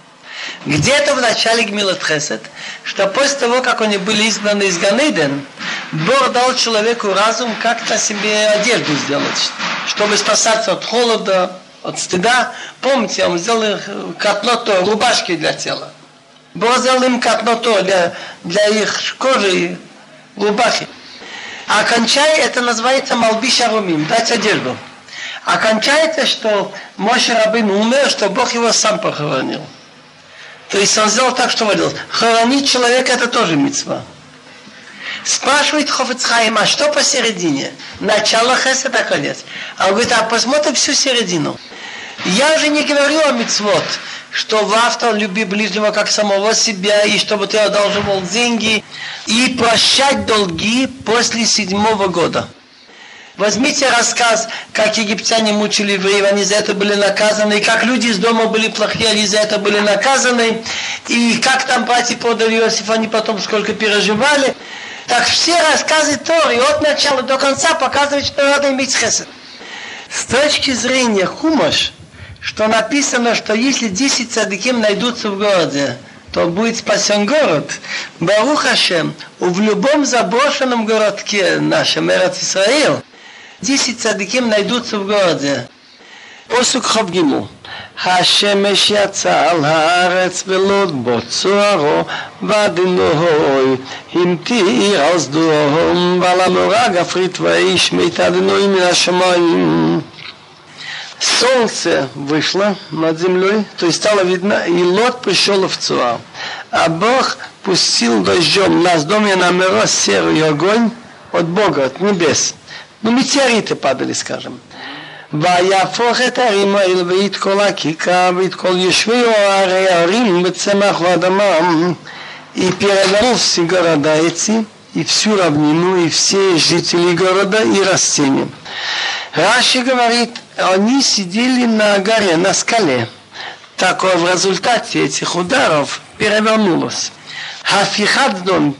Где-то в начале Гмилат Хесед, что после того, как они были изгнаны из Ганейден, Бог дал человеку разум как-то себе одежду сделать, чтобы спасаться от холода, от стыда. Помните, он сделал катното, рубашки для тела. Бог сделал им катното для, для их кожи, рубахи. А кончай, это называется малбиша румим, дать одежду. А кончается, что Моше Рабин умер, что Бог его сам похоронил. То есть он сделал так, что водил. Хоронить человека это тоже мецва. Спрашивает Хофицхайм, а что посередине? Начало хесед, а конец. А он говорит, а посмотрим всю середину. Я же не говорю о мицвод, что в автор люби ближнего как самого себя, и чтобы ты одолживал деньги, и прощать долги после седьмого года. Возьмите рассказ, как египтяне мучили евреев, они за это были наказаны, и как люди из дома были плохие, они за это были наказаны, и как там братья продали Иосифа, они потом сколько переживали. Так все рассказы Торы от начала до конца показывают, что надо иметь хесед. С точки зрения хумаш, что написано, что если 10 цадыким найдутся в городе, то будет спасен город. Барух Хашем, в любом заброшенном городке нашем, Эрат Исраил, 10 цадыким найдутся в городе. פוסוק כ"ג השמש יצא על הארץ ולוד בו צוערו ודנוי המטיר על סדום ועל המורה גפרית ואיש מיתדנוי מן השמיים Солнце вышло над землей, то есть стало видно, и Лот пришел в Цуар. А Бог пустил дождем на дом и на мороз серый огонь от Бога, от небес. Ну, метеориты падали, скажем. ויהפוך את הערים האלה ואת כל הכיכר ואת כל יושבי ערי הערים בצמח ואדמה и перевернул все города эти, и всю равнину, и все жители города, и растения. Раши говорит, они сидели на горе, на скале. Так в результате этих ударов перевернулось. Хафихаддон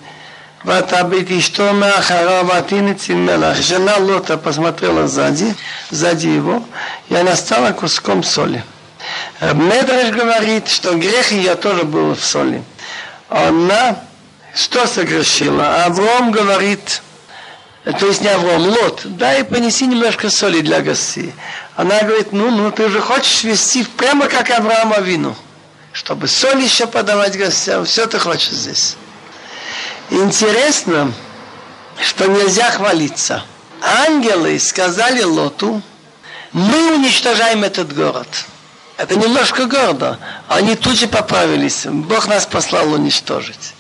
Ватабит и что Мелах. Жена Лота посмотрела сзади, сзади его, и она стала куском соли. Медреш говорит, что грех ее тоже был в соли. Она что согрешила? Авром говорит, то есть не Авром, Лот, дай понеси немножко соли для гостей. Она говорит, ну, ну, ты же хочешь вести прямо как Авраама вину, чтобы соль еще подавать гостям, все ты хочешь здесь. Интересно, что нельзя хвалиться. Ангелы сказали Лоту, мы уничтожаем этот город. Это немножко гордо. Они тут же поправились. Бог нас послал уничтожить.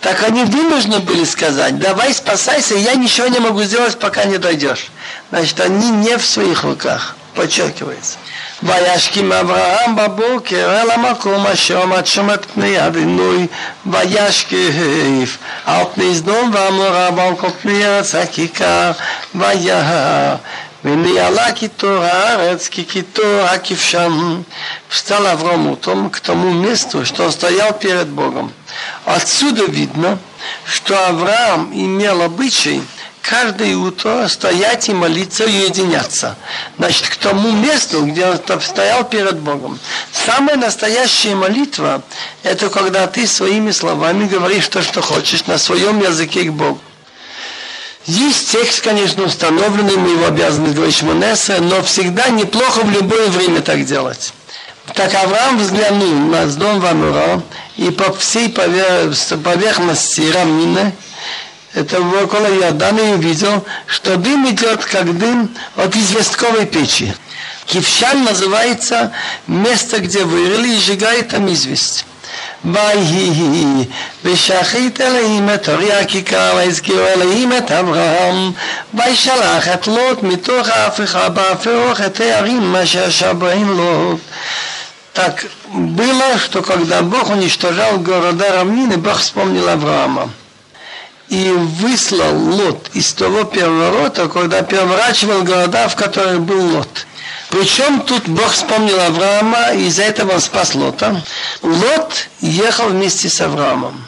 Так они вынуждены были сказать, давай спасайся, я ничего не могу сделать, пока не дойдешь. Значит, они не в своих руках, подчеркивается. וישכים אברהם בבוקר אל המקום אשר עמד שם את פני אדינוי וישכף על פני סדום ועמורה ועל כל פני ארץ הכיכר ויהר וניהלה קיטור הארץ כקיטור הכבשן. Встал Авраам утром к тому месту, что он стоял перед Богом. Отсюда видно, что Авраам имел обычай – каждое утро стоять и молиться и уединяться. Значит, к тому месту, где он стоял перед Богом. Самая настоящая молитва – это когда ты своими словами говоришь то, что хочешь, на своем языке к Богу. Есть текст, конечно, установленный, мы его обязаны говорить Монеса, но всегда неплохо в любое время так делать. Так Авраам взглянул на дом Ванура и по всей поверхности равнины это около Иордана и увидел, что дым идет, как дым от известковой печи. Кившан называется место, где вырыли и сжигает там известь. ויהי ושחית אלוהים את אורי הכיכר והזכירו אלוהים את אברהם וישלח את לוט מתוך ההפיכה בהפוך את הערים אשר שבוין לוט. Так было, что когда Бог уничтожал города равнины, Бог вспомнил Авраама и выслал Лот из того переворота, когда переворачивал города, в которых был Лот. Причем тут Бог вспомнил Авраама, и из-за этого он спас Лота. Лот ехал вместе с Авраамом.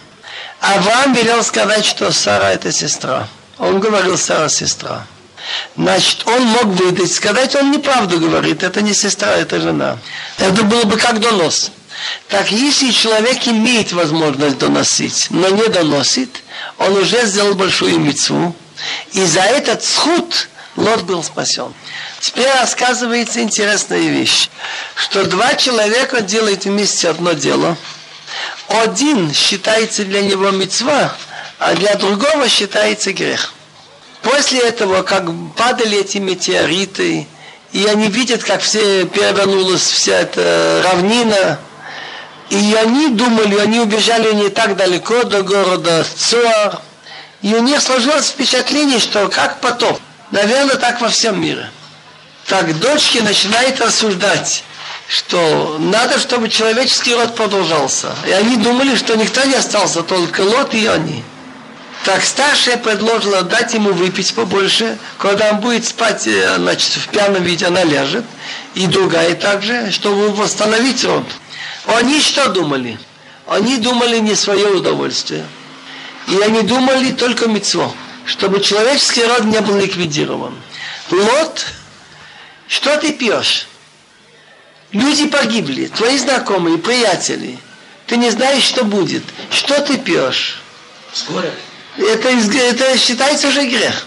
Авраам велел сказать, что Сара это сестра. Он говорил, Сара сестра. Значит, он мог выдать, сказать, он неправду говорит, это не сестра, это жена. Это было бы как донос. Так если человек имеет возможность доносить, но не доносит, он уже сделал большую мецву, и за этот сход Лот был спасен. Теперь рассказывается интересная вещь, что два человека делают вместе одно дело. Один считается для него мецва, а для другого считается грех. После этого, как падали эти метеориты, и они видят, как все перевернулась вся эта равнина, и они думали, они убежали не так далеко до города Цуар, И у них сложилось впечатление, что как потоп. Наверное, так во всем мире. Так дочки начинают рассуждать, что надо, чтобы человеческий род продолжался. И они думали, что никто не остался, только Лот и они. Так старшая предложила дать ему выпить побольше, когда он будет спать, э, значит, в пьяном виде она ляжет, и другая также, чтобы восстановить род. Они что думали? Они думали не свое удовольствие. И они думали только мецво, чтобы человеческий род не был ликвидирован. Лот, что ты пьешь? Люди погибли, твои знакомые, приятели. Ты не знаешь, что будет. Что ты пьешь? Скоро. Это, это считается уже грех.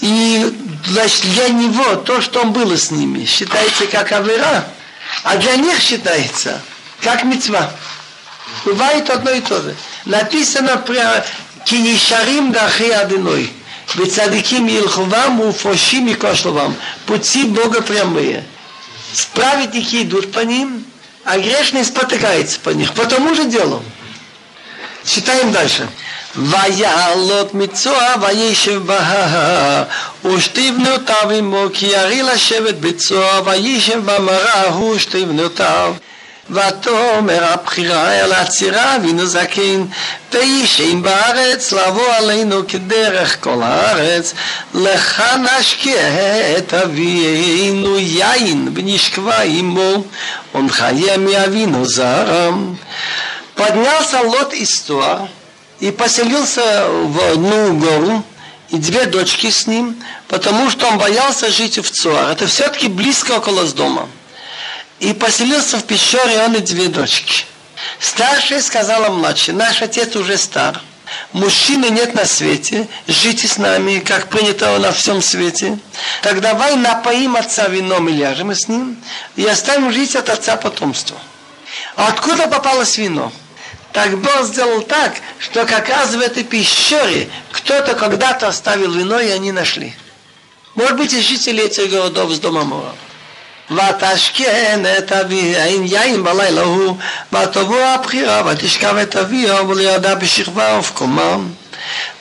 И значит, для него то, что он было с ними, считается как авера, а для них считается как мецва. Бывает одно и то же. Написано про кинишарим дахи адиной. Бецадиким илхувам уфошим и кошловам. Пути Бога прямые. Праведники идут по ним, а грешные спотыкаются по них. По тому же делу. Читаем дальше. ויעלות מצוע וישב בה ושתי בנותיו עמו כי ירי לשבת בצוע וישב במראה הוא שתי בנותיו ותאמר הבחירה אל עצירה אבינו זקן וישם בארץ לבוא עלינו כדרך כל הארץ לך נשקיע את אבינו יין ונשכבה עמו ונחיה מאבינו זרם Поднялся Лот из Туар и поселился в одну гору, и две дочки с ним, потому что он боялся жить в Цуар. Это все-таки близко около дома. И поселился в пещере он и две дочки. Старшая сказала младшей, наш отец уже стар, мужчины нет на свете, жите с нами, как принято на всем свете. Так давай напоим отца вином и ляжем с ним, и оставим жить от отца потомство. А откуда попалось вино? Так Бог сделал так, что как раз в этой пещере кто-то когда-то оставил вино, и они нашли. Может быть, и жители этих городов с дома Мора. ותשכן את אבי עם יין בלילה הוא, ותבוא הבחירה, ותשכב את אביה, ולידה בשכבה ובקומה.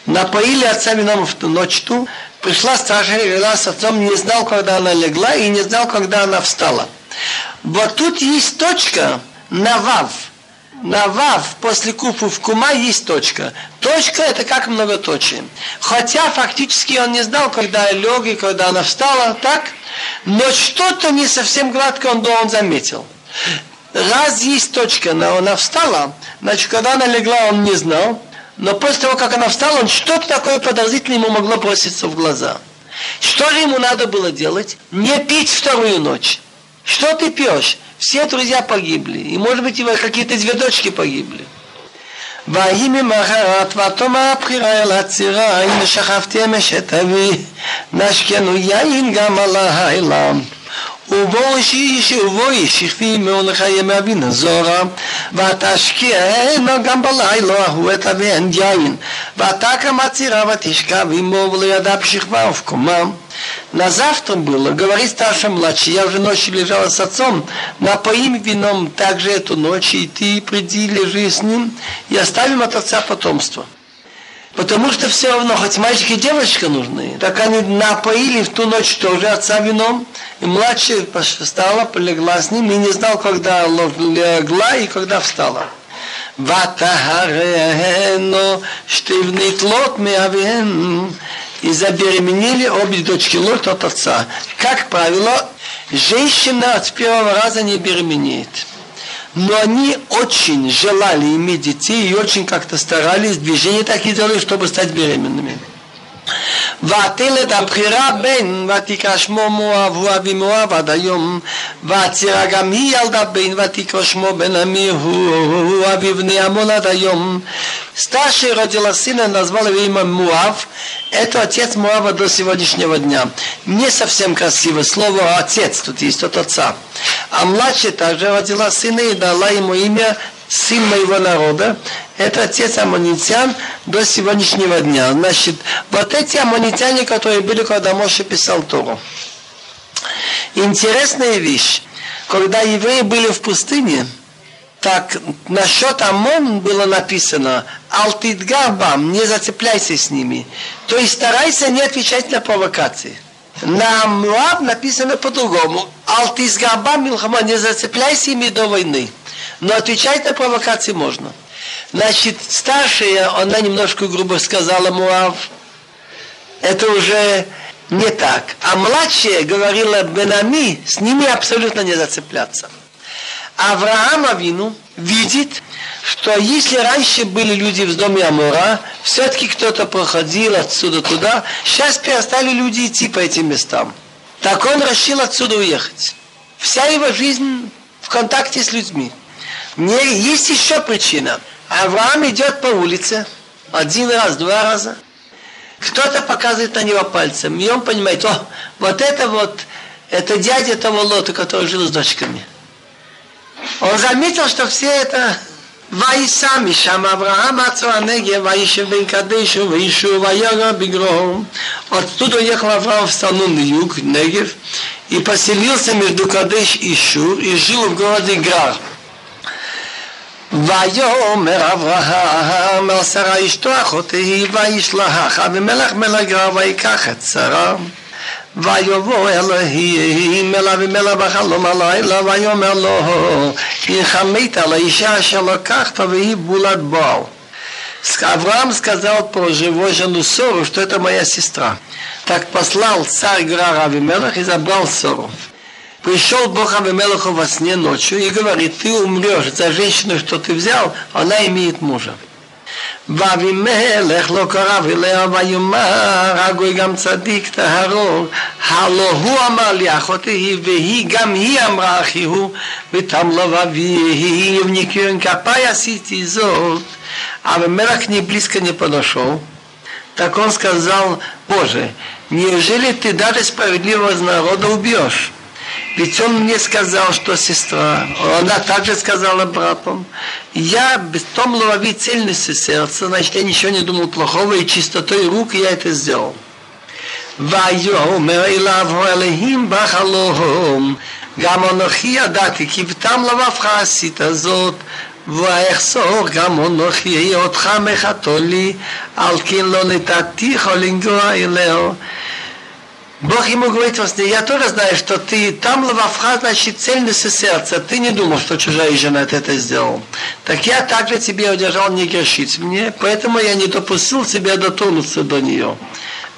Напоили отца вином в ту ночь ту, пришла старшая и легла с отцом, не знал, когда она легла, и не знал, когда она встала. Вот тут есть точка на вав – на вав после куфу в кума есть точка. Точка это как многоточие. Хотя фактически он не знал, когда лег и когда она встала, так? Но что-то не совсем гладко он, он заметил. Раз есть точка, но она встала, значит, когда она легла, он не знал. Но после того, как она встала, он что-то такое подозрительное ему могло броситься в глаза. Что же ему надо было делать? Не пить вторую ночь. Что ты пьешь? Все друзья погибли. И может быть его какие-то две дочки погибли. ויהי ממחרת ותאמר הבחירה אל הצירה הנה שכבתי אמש את אבי נשקנו יין גם על הלילה ובו איש ובו איש שכבי מאוד לחיי מאבינה זורה ותשקיענו גם בלילה ההוא את אבי אין יין ותקם הצירה ותשכב עמו ולא ידע בשכבה ובקומה На завтра было, говорит старший младший, я уже ночью лежала с отцом, напоим вином также эту ночь, и ты приди, лежи с ним, и оставим от отца потомство. Потому что все равно, хоть мальчик и девочка нужны, так они напоили в ту ночь тоже отца вином, и младшая встала, полегла с ним, и не знал, когда легла и когда встала. ותהרנו שתי בנית לוט מאביהן и забеременели обе дочки Лот от отца. Как правило, женщина от первого раза не беременеет. Но они очень желали иметь детей и очень как-то старались, движения такие делали, чтобы стать беременными. ותלד הבחירה בן ותקרא שמו מואב הוא אבי מואב עד היום והצירה גם היא ילדה בן ותקרא שמו בן עמי הוא אבי בני עמון עד היום Старшая родила сына, назвала его имя Муав. Это отец Муава до сегодняшнего дня. Не совсем красивое слово отец, тут есть от отца. А младшая также родила сына и дала ему имя сын моего народа, это отец аммонитян до сегодняшнего дня. Значит, вот эти аммонитяне, которые были, когда Моше писал Тору. Интересная вещь. Когда евреи были в пустыне, Так насчет Амон было написано «Алтидгарбам» – не зацепляйся с ними. То есть старайся не отвечать на провокации. На Муав написано по-другому. Алтизгарбам Милхама, не зацепляйся ими до войны. Но отвечать на провокации можно. Значит, старшая, она немножко грубо сказала Муав, это уже не так. А младшая говорила Бенами, с ними абсолютно не зацепляться. Авраам Авину видит, что если раньше были люди в доме Амура, все-таки кто-то проходил отсюда туда, сейчас перестали люди идти по этим местам. Так он решил отсюда уехать. Вся его жизнь в контакте с людьми. Не, есть еще причина. Авраам идет по улице один раз, два раза. Кто-то показывает на него пальцем, и он понимает, о, вот это вот, это дядя того лота, который жил с дочками. Он заметил, что все это וייסע משם אברהם עצו הנגב, וישב בין קדש וישוב ויגע בגרום. Оттуда уехал Авраам в страну на юг, Негев, и поселился между Кадеш и Шур, и жил в городе Грар. ויאמר אברהם אל שרה אשתו אחותי וישלח אבימלך מלך גרר ויקח את שרה ויבוא אלוהים אליו ומלה בחלום הלילה ויאמר לו אם חמית על האישה אשר לקחת והיא בולת בעל Авраам сказал про живой жену Сору, что это моя сестра. Так послал царь Грар Авимелах и забрал Сору. Пришел Бог Авимелаху во сне ночью и говорит, ты умрешь за женщину, что ты взял, она имеет мужа. ואבימלך לא קרב אליה ויאמר הגוי גם צדיק טהרו הלא הוא אמר לי אחותי היא והיא גם היא אמרה אחי הוא ותם לבבי ובניקיון כפיי עשיתי זאת אבימלך не близко не подошел так он сказал Боже неужели ты даже справедливого народа убьешь Ведь он мне сказал, что сестра, она также сказала братам, я без том лови цельности сердца, значит, я ничего не думал плохого, и чистотой рук я это сделал. ויאמר אליו אלוהים בחלום גם אנוכי ידעתי כי בתם לבבך עשית זאת ואחסוך גם אנוכי אותך מחתו לי על כן לא נתתיך לנגוע אליה Бог ему говорит во сне, я тоже знаю, что ты там лававха, значит, цельность сердца. Ты не думал, что чужая жена это сделал. Так я также тебе удержал не грешить мне, поэтому я не допустил тебя дотронуться до нее.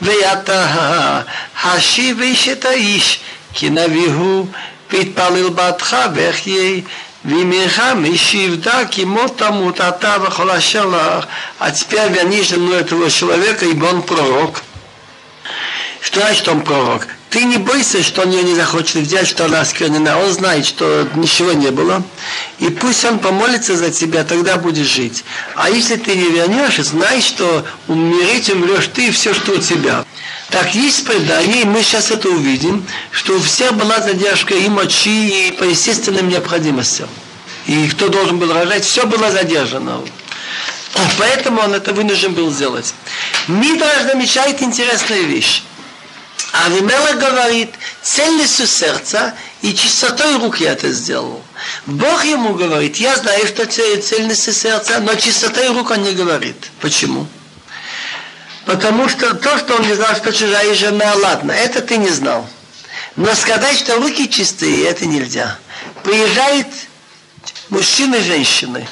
ואתה השיב איש את האיש, כי נביא הוא, והתפלל בעדך ואחיה, וימינך משיבדה, כי מות תמות אתה וכל אשר לך. А теперь верни жену этого человека, ибо он пророк. что значит он пророк? Ты не бойся, что он ее не захочет взять, что она осквернена. Он знает, что ничего не было. И пусть он помолится за тебя, тогда будешь жить. А если ты не вернешь, знай, что умереть умрешь ты и все, что у тебя. Так есть предание, и мы сейчас это увидим, что у всех была задержка и мочи, и по естественным необходимостям. И кто должен был рожать, все было задержано. Поэтому он это вынужден был сделать. Мидраж намечает интересную вещь. Авимела говорит, цельностью сердца и чистотой рук я это сделал. Бог ему говорит, я знаю, что цельностью сердца, но чистотой рук он не говорит. Почему? Потому что то, что он не знал, что чужая жена, ладно, это ты не знал. Но сказать, что руки чистые, это нельзя. Приезжают мужчины и женщины,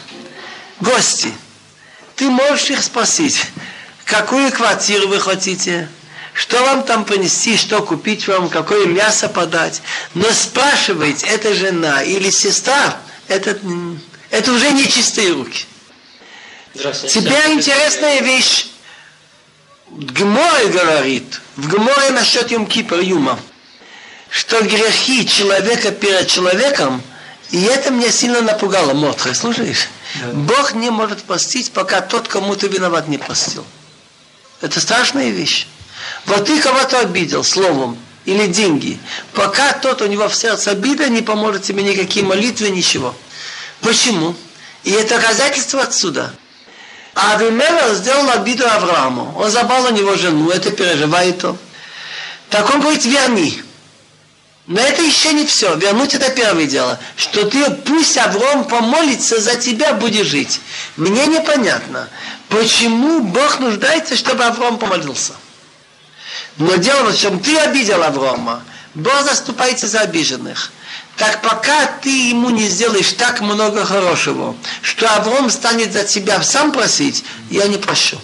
гости. Ты можешь их спросить, какую квартиру вы хотите, что вам там принести, что купить вам, какое мясо подать. Но спрашивать, это жена или сестра, это, это уже не чистые руки. Теперь интересная вещь. Гморе говорит, в Гморе насчет Юм Кипр Юма, что грехи человека перед человеком, и это меня сильно напугало, Мотха, слушаешь? Да. Бог не может простить, пока тот, кому ты виноват, не простил. Это страшная вещь. Вот ты кого-то обидел словом или деньги. Пока тот у него в сердце обида, не поможет тебе никакие молитвы, ничего. Почему? И это доказательство отсюда. А Авимелах сделал обиду Аврааму. Он забрал у него жену, это переживает он. Так он говорит, верни. Но это еще не все. Вернуть это первое дело. Что ты, пусть Авром помолится за тебя, будешь жить. Мне непонятно, почему Бог нуждается, чтобы Авром помолился. Но дело в чем ты обидел Аврома. Бог заступается за обиженных. Так пока ты ему не сделаешь так много хорошего, что Авром станет за тебя сам просить, я не прощу.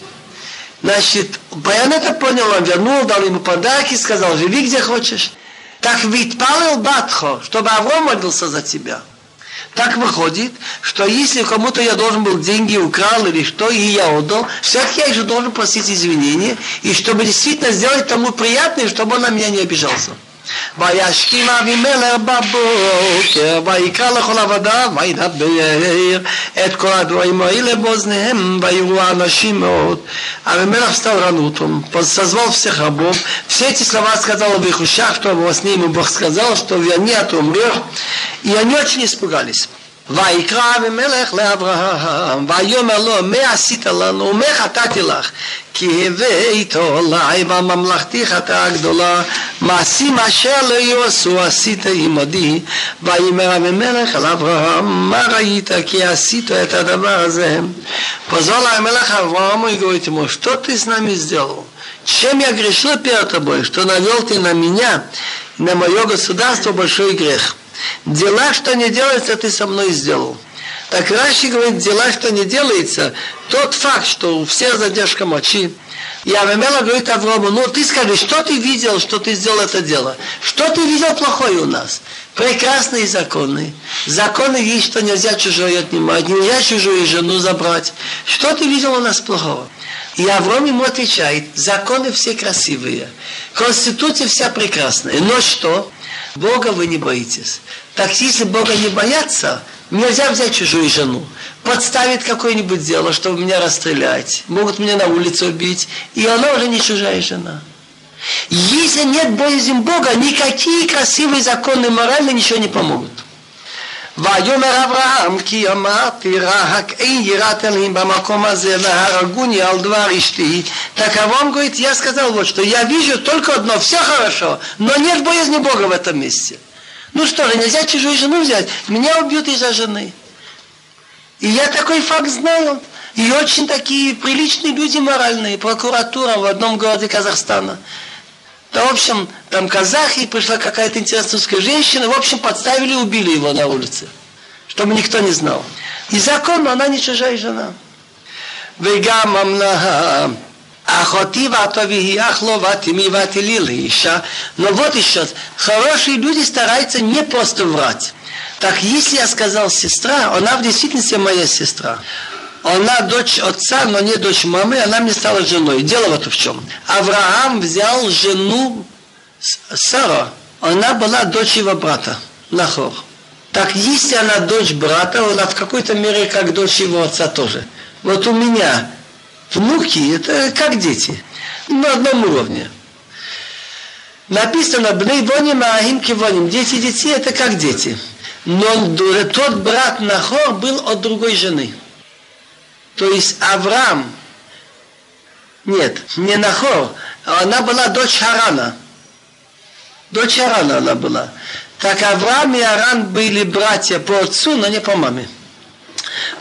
Значит, Баян это понял, он вернул, дал ему подарки, сказал, живи где хочешь. Так ведь палил Батхо, чтобы Авром молился за тебя. Так выходит, что если кому-то я должен был деньги украл или что, и я отдал, все-таки я еще должен просить извинения, и чтобы действительно сделать тому приятное, чтобы он на меня не обижался. וישכים אבימלך בבוקר, ויקרא לכל עבדיו, וידבר את כל הדברים האלה באוזניהם, ויראו האנשים מאוד. Авимелах встал рано утром, созвал всех рабов, все эти слова сказал в их ушах, что во сне ему Бог сказал, что в нет умрешь, и они очень испугались. ויקרא אבימלך לאברהם, ויאמר לו, מה עשית לנו, ומה חטאתי לך? כי הבאת עלי בממלכתי חטאה גדולה, מעשים אשר לא יעשו עשית עמדי. ויאמר אבימלך אל אברהם, מה ראית כי עשית את הדבר הזה? Позвал Амелах Аврааму и говорит ему, что ты с нами сделал? Чем я грешил перед тобой, что навел ты на меня, на мое государство большой грех? Дела, что не делается, ты со мной сделал. Так Раши говорит, дела, что не делается, тот факт, что у всех задержка мочи. И Авамела говорит Аврому, ну ты скажи, что ты видел, что ты сделал это дело? Что ты видел плохое у нас? Прекрасные законы. Законы есть, что нельзя чужое отнимать, нельзя чужую жену забрать. Что ты видел у нас плохого? И Авром ему отвечает, законы все красивые, конституция вся прекрасная. Но что? Бога вы не боитесь. Так если Бога не бояться, нельзя взять чужую жену, подставить какое-нибудь дело, чтобы меня расстрелять, могут меня на улице убить, и она уже не чужая жена. Если нет боязни Бога, никакие красивые законы морально ничего не помогут. ויאמר אברהם כי אמרתי רק אין יראת אלוהים במקום הזה והרגוני על דבר אשתי так Авраам говорит, я сказал вот что, я вижу только одно, все хорошо, но нет боязни Бога в этом месте. Ну что же, нельзя чужую жену взять, меня убьют из-за жены. И я такой факт знаю. И очень такие приличные люди моральные, прокуратура в одном городе Казахстана. Да, в общем, там казахи, пришла какая-то интересная русская женщина, в общем, подставили и убили его на улице, чтобы никто не знал. И закон, она не чужая жена. וגם אמנה אחותי ואטובי ахло ватими ватили иша. Но вот еще, хорошие люди стараются не просто врать. Так если я сказал сестра, она в действительности моя сестра. Она дочь отца, но не дочь мамы, она мне стала женой. Дело вот в чем. Авраам взял жену Сара, она была дочь его брата, Нахор. Так если она дочь брата, она в какой-то мере как дочь его отца тоже. Вот у меня внуки, это как дети, на одном уровне. Написано, бней воним, а ахим кивоним. Дети детей, это как дети. Но тот брат Нахор был от другой жены. То есть Авраам, нет, не Нахор, она была дочь Харана. Дочь Харана она была. Так Авраам и Аран были братья по отцу, но не по маме.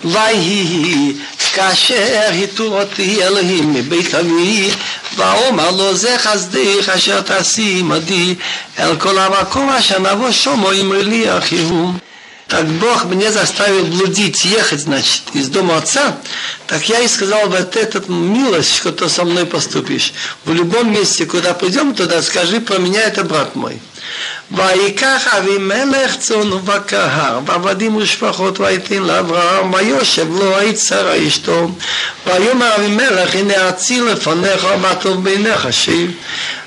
ויהי כאשר היתו אותי אלוהים מבית אבי ואומר לו זה חסדך אשר תעשי עמדי אל כל המקום אשר נבוא שומו אמרי לי אחיהו так Бог меня заставил блудить, ехать, значит, из дома отца, так я и сказал, вот этот милость, что ты со мной поступишь. В любом месте, куда пойдем, туда скажи про меня, это брат мой. ויקח אבימלך צאן ובקר, ועבדים ושפחות ויתן לאברהם, ויושב לו היית שרה אשתו, ויאמר אבימלך הנה ארצי לפניך, וטוב בעיניך שיב.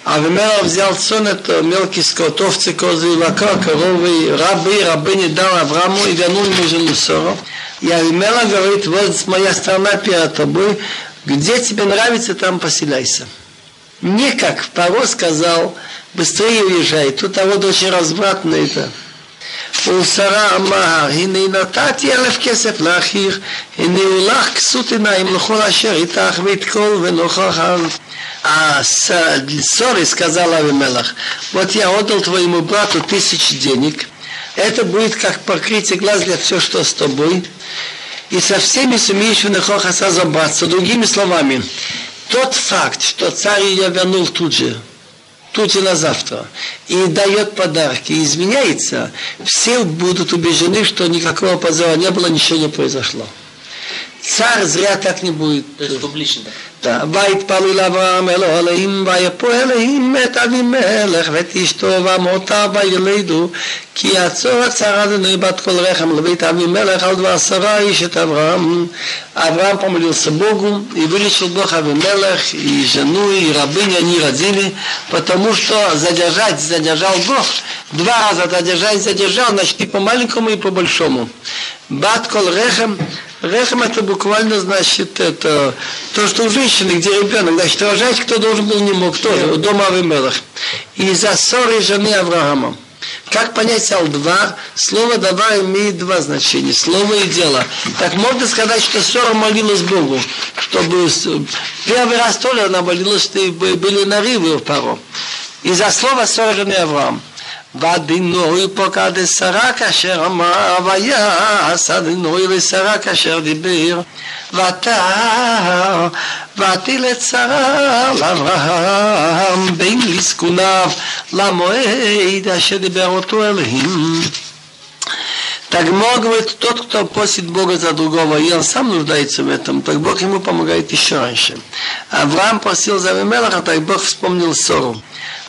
Авимелах взял сон, это мелкий скот, овцы, козы, лака, коровы, рабы, рабы не дал Аврааму и вернул ему жену Сору. И Авимелах говорит, вот моя страна перед тобой, где тебе нравится, там поселяйся. Не как Паро сказал, быстрее уезжай, тут а вот очень развратно это. ולשרה אמר, הנה נתתי אלף כסף לאחיך, הנה הוא לך כסות עיניים לכל אשר איתך ואת כל ונוכח על... А Сори сказал Авимелах, вот я отдал твоему брату тысяч денег, это будет как покрытие глаз для все, что с тобой, и со всеми сумеешь в Нехохаса забраться. Другими словами, тот факт, что царь ее вернул тут же, тут же на завтра, и дает подарки, и изменяется, все будут убеждены, что никакого позора не было, ничего не произошло. Царь зря так не будет. То есть публично, да? Да. ויתפלל אברהם אלו אלוהים ויפו אלוהים את אבימלך ואת אשתו ועמותיו וילדו כי עצור הצרה אדוני בת כל רחם לבית אבימלך על דבר שרה איש את אברהם. Авраам помолился Богу и вылечил Бог Авимелех и жену, и рабыню они родили, потому что задержать задержал Бог. Два раза задержать задержал, значит и по маленькому, и по большому. Бат кол Рехем это буквально значит это то, что у женщины, где ребенок, значит, рожать кто должен был, не мог, тоже, у дома Авимелах. И за ссоры жены Авраама. Как понять Ал-2? Слово «давай» имеет два значения. Слово и дело. Так можно сказать, что Сора молилась Богу, чтобы первый раз тоже она молилась, что были нарывы у Паро. И за слово Сора жены Авраама. והדינוי פוקד לשרה כאשר אמר, ויעש הדינוי לשרה כאשר דיבר, ותר, והטיל את שרה לאברהם בין לזקוניו למועד אשר דיבר אותו אלוהים. Так Бог говорит, тот, кто просит Бога за другого, и он сам нуждается в этом, так Бог ему помогает еще раньше. Авраам просил за Авимелаха, так Бог вспомнил ссору.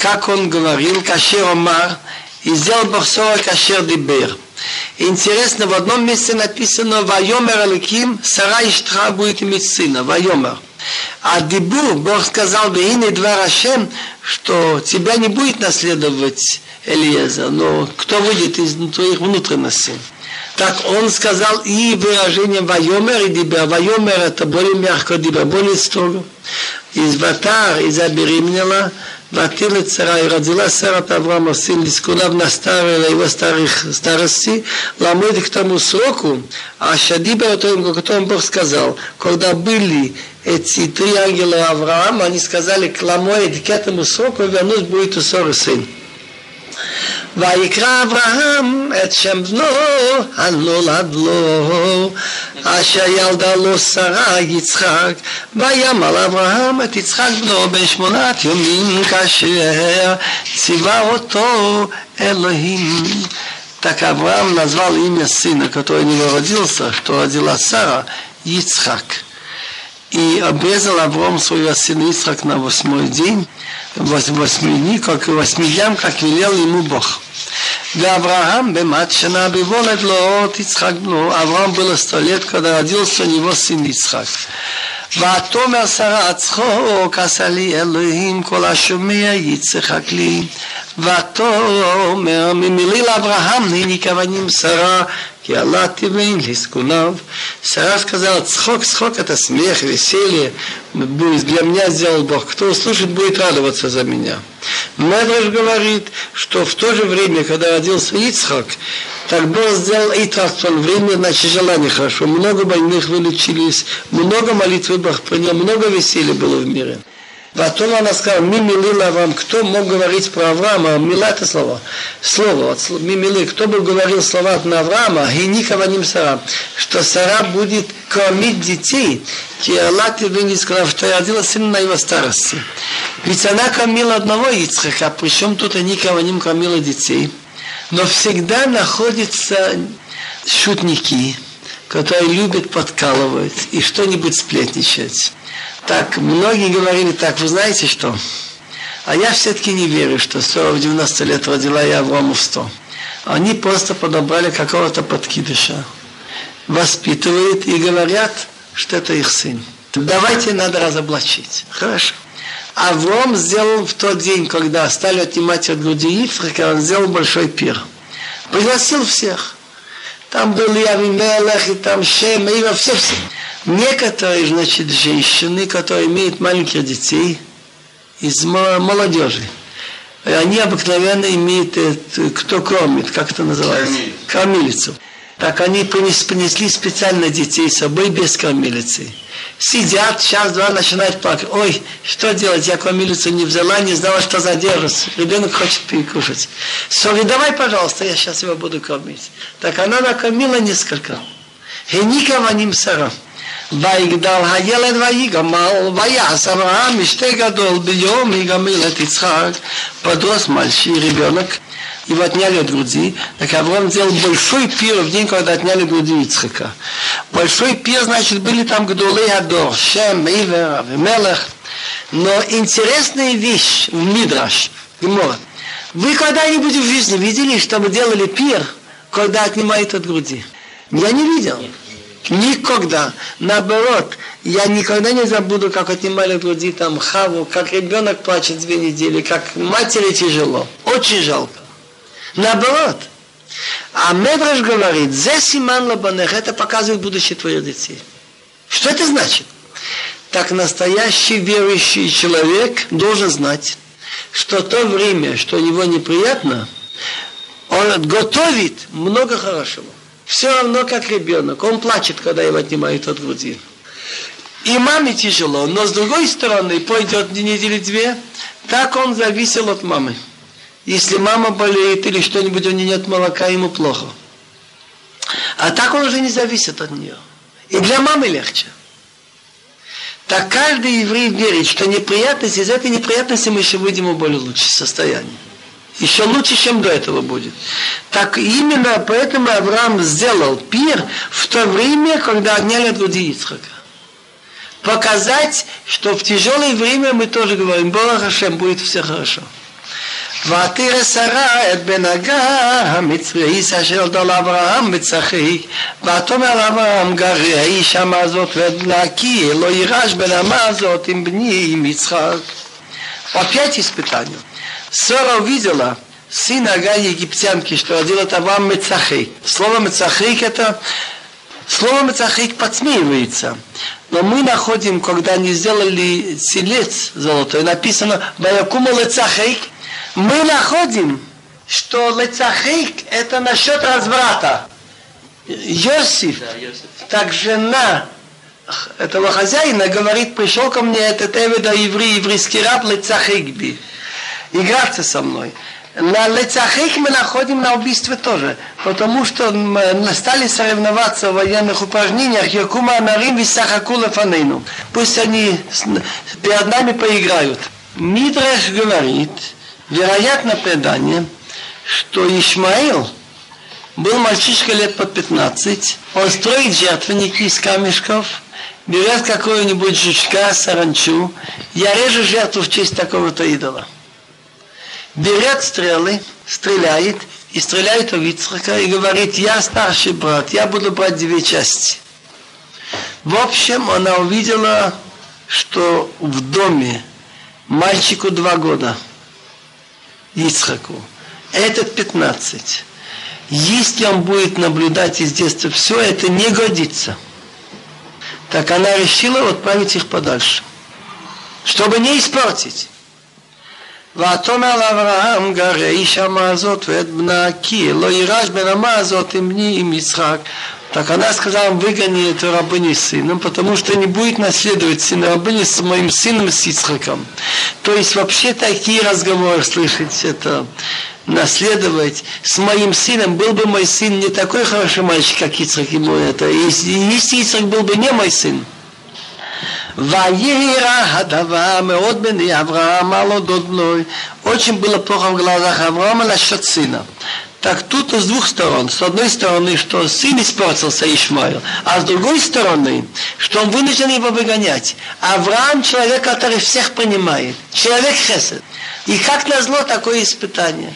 Как он говорил, Кашер Омар, и сделал Бог ссора Кашер Дибер. Интересно, в одном месте написано «Вайомер Аликим, Сара Иштха будет иметь сына». Вайомер. А Дибур, Бог сказал бы, «Ине два Рашем, что тебя не будет наследовать Элиеза, но кто выйдет из твоих внутренностей?» Так он сказал и выражение «Вайомер» и «Дибер». «Вайомер» это более мягко, «Дибер» более строго. Из «Ватар» и «Забеременела» Ватила цара и родила Сара от Авраама сын Лискунав на старой, на его старых, старости, ламыд к тому сроку, а Шадиба, о котором Бог сказал, когда были эти три ангела Авраама, они сказали к Ламоид, к этому сроку вернуть будет у Соры сын. ויקרא אברהם את שם בנו הנולד לו אשר ילדה לו שרה יצחק וימל אברהם את יצחק בנו בשמונת ימים כאשר ציווה אותו אלוהים Так Авраам назвал имя сына, который не родился, что родила Сара, Ицхак. И обрезал Авраам своего сына Ицхак на восьмой день, восьми дней, как восьми дням, как велел ему Бог. ואברהם במעט שנה בבולד לו יצחק בנו, אברהם было сто лет, когда родился у него сын Ицхак. ותאמר שרה צחוק עשה לי אלוהים כל השומע יצחק לי ותאמר ממלי לאברהם הנה כוונים שרה כי עלה תיבן לזקוניו. Сара сказала, цхок, цхок это смех, веселье, для меня сделал Бог. Кто услышит, будет радоваться за меня. Медреш говорит, что в то же время, когда родился Ицхак, так Бог сделал Итрастон, время, значит, желание хорошо. Много больных вылечились, много молитв Бог принял, много веселья было в мире. Потом она сказала, мимилила вам, кто мог говорить про Авраама, мила это слово, слово, мимили, кто бы говорил слова на Авраама, и никого не Сара, что Сара будет кормить детей, и не сказал, что родила сына на его старости. Ведь она кормила одного Ицхака, причем тут и никого не кормила детей. Но всегда находятся шутники, которые любят подкалывать и что-нибудь сплетничать. Так многие говорили так, вы знаете что? А я все-таки не верю, что Сора в 90 лет родила я Аврааму в 100. Они просто подобрали какого-то подкидыша, воспитывают и говорят, что это их сын. Давайте надо разоблачить. Хорошо. Авраам сделал в тот день, когда стали отнимать от груди Ифрика, он сделал большой пир. Пригласил всех. Там были Авимелех, и там Шем, и все, все. Некоторые, значит, женщины, которые имеют маленьких детей, из молодежи, они обыкновенно имеют, кто кормит, как это называется? Кормилицу. Так они принесли специально детей с собой без кормилицы. Сидят, час-два начинают плакать. Ой, что делать, я кормилицу не взяла, не знала, что задержится. Ребенок хочет перекушать. Сори, давай, пожалуйста, я сейчас его буду кормить. Так она накормила несколько. И никого не сарам. ויגדל הילד ויגמל, ויעש אברהם משתה גדול ביום יגמל את יצחק. Подрос мальчик, ребенок, его отняли от груди. Так Авраам сделал большой пир в день, когда отняли груди Ицхака. Большой пир, значит, были там Гдулей Адор, Шем, Ивер, Авимелех. Но интересная вещь в Мидраш, Гемора. Вы когда-нибудь в жизни видели, чтобы делали пир, когда отнимают от груди? Я не видел. Никогда. Наоборот, я никогда не забуду, как отнимали от там хаву, как ребенок плачет две недели, как матери тяжело. Очень жалко. Наоборот. А Медраж говорит, «Зе симан лабанех» это показывает будущее твоих детей. Что это значит? Так настоящий верующий человек должен знать, что то время, что его неприятно, он готовит много хорошего. Все равно, как ребенок. Он плачет, когда его отнимают от груди. И маме тяжело, но с другой стороны, пойдет недели две, так он зависел от мамы. Если мама болеет или что-нибудь, у нее нет молока, ему плохо. А так он уже не зависит от нее. И для мамы легче. Так каждый еврей верит, что неприятность, из этой неприятности мы еще выйдем в более лучшее состояние. Еще лучше, чем до этого будет. Так именно поэтому Авраам сделал пир в то время, когда отняли от груди Ицхака. Показать, что в тяжелое время мы тоже говорим, Бога Хашем, будет все хорошо. ותרא שרה את בן הגר המצרי אשר דול אברהם מצחי ותאמר לאברהם גרי האיש אמה הזאת ואת בנה כי לא יירש בן אמה הזאת עם בני עם יצחק. Опять испытание. Сара увидела сына Агай египтянки, что родил от Авраам Мецахейк. Слово Мецахейк это Слово Мецахейк подсмеивается. Но мы находим, когда они сделали селец золотой, написано «Ваякума лецахейк», мы находим, что лецахейк это насчет разврата. Йосиф, так жена этого хозяина говорит, пришел ко мне этот Эведа еврей, еврейский раб Лецахейкби, играться со мной. На Лецахейк мы находим на убийстве тоже, потому что м, стали соревноваться в военных упражнениях Якума Анарим и Сахаку Лефанейну. Пусть они перед нами поиграют. Мидраш говорит, вероятно предание, что Ишмаил был мальчишка лет под 15, он строит жертвенники из камешков, берет какого-нибудь жучка, саранчу, я режу жертву в честь такого-то идола. Берет стрелы, стреляет, и стреляет в Ицхака и говорит, я старший брат, я буду брать две части. В общем, она увидела, что в доме мальчику два года, Ицхаку, этот 15. Если он будет наблюдать из детства все, это не годится. Так она решила отправить их подальше, чтобы не испортить. ותאמר לאברהם גרה איש אמה הזאת ואת בנה כי לא יירש בן אמה הזאת עם בני עם יצחק. Так она сказала, выгони эту рабыню с сыном, потому что не будет наследовать сын рабыни с моим сыном, с Ицхаком. То есть вообще такие разговоры слышать, это наследовать с моим сыном, был бы мой сын не такой хороший мальчик, как Ицхак ему это. Если, если Ицхак был бы не мой сын, Ваера Хадава Меод Бени Авраам Алодот Бной. Очень было плохо в глазах Авраама насчет сына. Так тут с двух сторон. С одной стороны, что сын испортился Ишмаил, а с другой стороны, что он вынужден его выгонять. Авраам человек, который всех понимает. Человек хесед. И как назло такое испытание.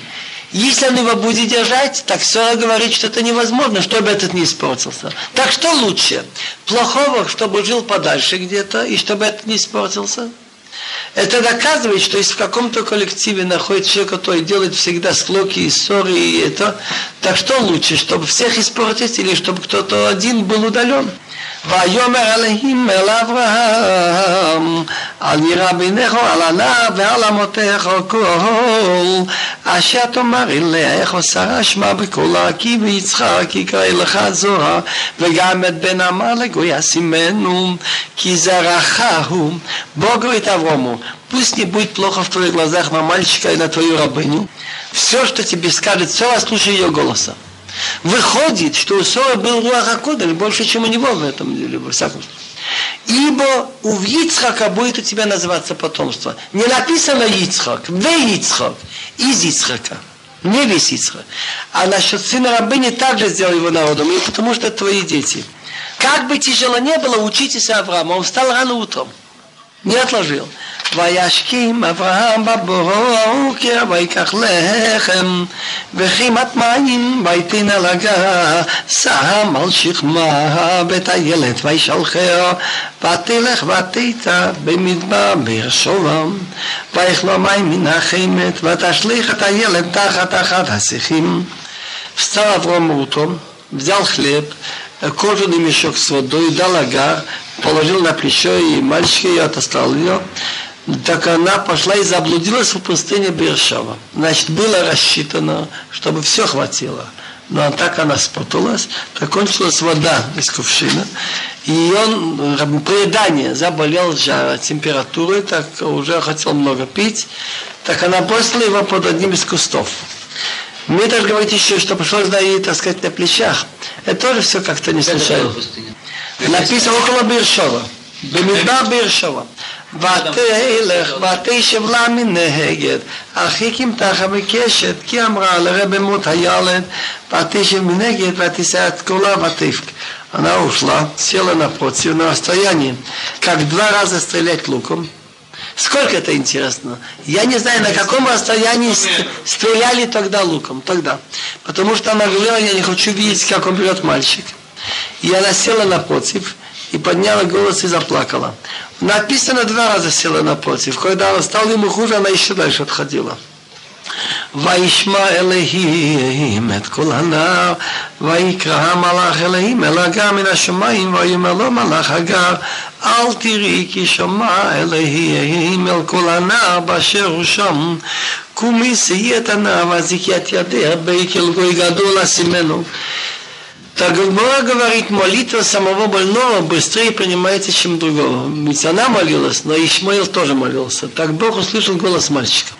Если он его будет держать, так Сора говорит, что это невозможно, чтобы этот не испортился. Так что лучше? Плохого, чтобы жил подальше где-то, и чтобы этот не испортился? Это доказывает, что если в каком-то коллективе находится человек, который делает всегда склоки и ссоры, и это, так что лучше, чтобы всех испортить, или чтобы кто-то один был удален? ויאמר אלוהים אל אברהם על ירא בינך על הנער ועל אמותיך כל אשר תאמר אליה שרה שמע בקולה כי ויצחק יקרא לך זוהר וגם את בן עמלק הוא ישימנו כי זרעך הוא Бог говорит Аврому, пусть не будет плохо в твоих глазах на мальчика и на твою рабыню. Все, что тебе скажет Сора, слушай ее голоса. Выходит, что у Сора был Руаха Кодаль больше, чем у него в этом деле, во всяком случае. Ибо у Ицхака будет у тебя называться потомство. Не написано Ицхак, ве Ицхак, из Ицхака. Не весь Ицхак. А насчет сына рабыни также сделал его народом, и потому что это твои дети. Как бы тяжело не было, учитесь Авраама. Он встал рано утром. Не отложил. וישכים אברהם בבוקר ויקח לחם וחימת מים ויתן על הגר שם על שכמה ואת הילד וישלחר ותלך ותיתה במדבר באר שבע ויכלו מים מן החמת ותשליך את הילד תחת אחת השיחים Встал Авраам утром, взял хлеб, кожаный мешок с водой, дал агар, положил на плечо и мальчика и отослал ее. так она пошла и заблудилась в пустыне Бершава. Значит, было рассчитано, чтобы все хватило. Но так она спуталась, так кончилась вода из кувшина, и он, предание, заболел жара, температурой, так уже хотел много пить, так она бросила его под одним из кустов. Мне так говорить еще, что пришлось за и, так сказать, на плечах. Это тоже все как-то не случайно. Написано около Биршова. Бемидба Биршова. ותלך ותשב לה מנהגת, הרחיק ימתחה בקשת, כי אמרה לרבי מות הילד, ותשב מנגד ותישא את קולה ותבק. Она ушла, села напротив, на расстоянии, как два раза стрелять луком. Сколько это интересно? Я не знаю, на каком расстоянии стреляли тогда луком, тогда. Потому что она говорила, я не хочу видеть, как он берет мальчик. И она села напротив, и подняла голос и заплакала. Написано два раза села напротив. Когда она стала ему хуже, она еще дальше отходила. וישמע אלוהים את כל הנער, ויקרא המלאך אלוהים אל הגר מן השמיים, ויאמר לו מלאך הגר, אל תראי כי שמע אלוהים אל כל הנער באשר הוא שם, קומי שאי את הנער, והזיקי את ידיה, בעקל גוי גדול אשימנו. Так Гмара говорит, молитва самого больного быстрее принимается, чем другого. Ведь она молилась, но Ишмаил тоже молился. Так Бог услышал голос мальчика.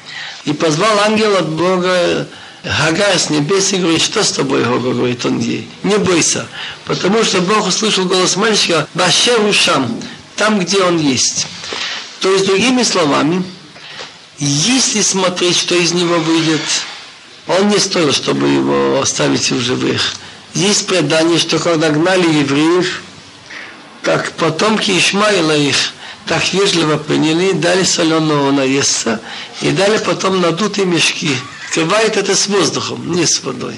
И позвал ангел от Бога Хагар с небес и говорит, что с тобой, Гога, говорит он ей, не бойся, потому что Бог услышал голос мальчика Башер Ушам, там, где он есть. То есть, другими словами, если смотреть, что из него выйдет, он не стоил, чтобы его оставить в живых. Есть предание, что когда гнали евреев, так потомки Ишмаила их так вежливо приняли, дали соленого наесться и дали потом надутые мешки. Открывает это с воздухом, не с водой.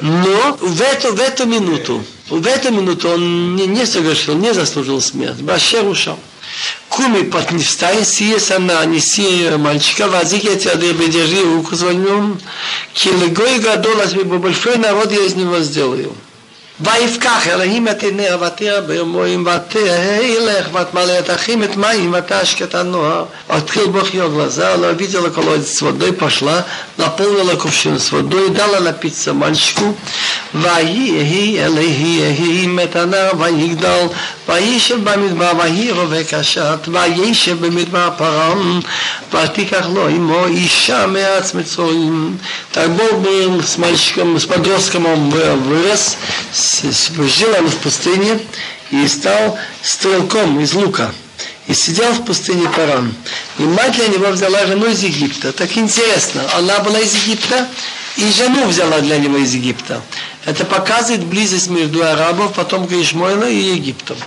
Но в эту, в эту минуту, в эту минуту он не, не согрешил, не заслужил смерть. Башер ушел. Куми встань, сие сана, неси мальчика, возик я тебя, держи руку звоню, килегой гадол, большой народ я из него сделаю. ויפקח אלוהים את עיניה ותראה ביומוים ותלך ותמלא את אחים את מים ותשק את הנוער. Открыл Бог ее глаза, она увидела колодец с водой, пошла, наполнила кувшин с водой, дала напиться мальчику. ויהי אלוהים את הנער ויגדל, וישב במדבר, ויהי רובה קשת, וישב במדבר פרם, ותיקח לו עמו אישה מארץ מצרים. Так Бог был с мальчиком, с подростком он вырос, жил он в пустыне и стал стрелком из лука. И сидел в пустыне Паран. И мать для него взяла жену из Египта. Так интересно, она была из Египта, и жену взяла для него из Египта. Это показывает близость между арабов, потом Ишмойла и Египтом.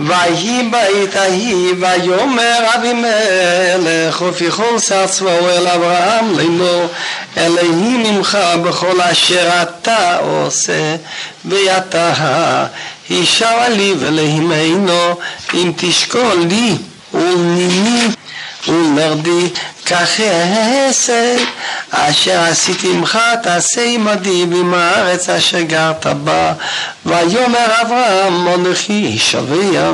ויהי בעת ההיא ויאמר אבימלך ופיכול שר צבאו אל אברהם לאמור אלוהים ממך בכל אשר אתה עושה ויתה הישרה לי ולהימנו אם תשקול לי ולנימי אומר בי, קח העסק אשר עשיתי עמך תעשה עמדי ועם הארץ אשר גרת בה ויאמר אברהם אנוכי שווה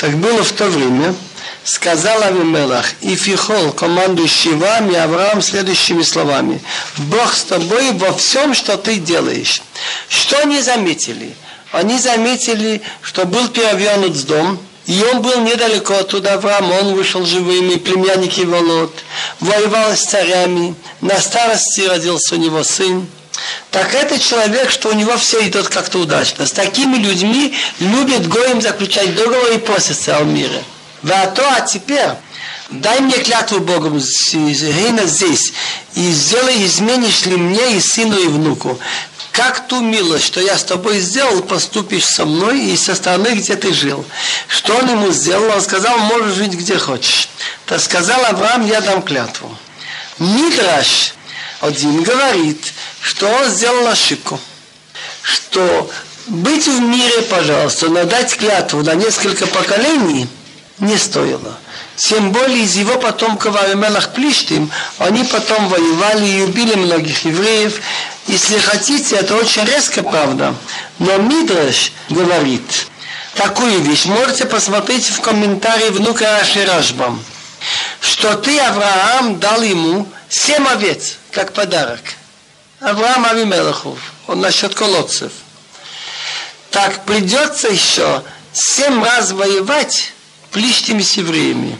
Так было в то время, сказал Авимелах, и Фихол, командующий вами, Авраам, следующими словами. Бог с тобой во всем, что ты делаешь. Что они заметили? Они заметили, что был перевернут дом, и он был недалеко оттуда, Авраам, он вышел живым, и племянник его Лот, воевал с царями, на старости родился у него сын. Так это человек, что у него все идет как-то удачно. С такими людьми любит Гоим заключать договор и просится о мире. А то, а теперь, дай мне клятву Богом здесь, и сделай, изменишь ли мне и сыну, и внуку. Как ту милость, что я с тобой сделал, поступишь со мной и со стороны, где ты жил. Что он ему сделал? Он сказал, можешь жить где хочешь. Так сказал Авраам, я дам клятву. Мидраш один говорит, что он сделал ошибку. Что быть в мире, пожалуйста, но дать клятву на несколько поколений не стоило. Тем более из его потомков Авимелах Плиштим, они потом воевали и убили многих евреев. Если хотите, это очень резко, правда. Но Мидраш говорит такую вещь. Можете посмотреть в комментарии внука Раши Рашбам. Что ты, Авраам, дал ему семь овец, как подарок. Авраам Авимелахов. Он насчет колодцев. Так придется еще семь раз воевать плиштими с евреями.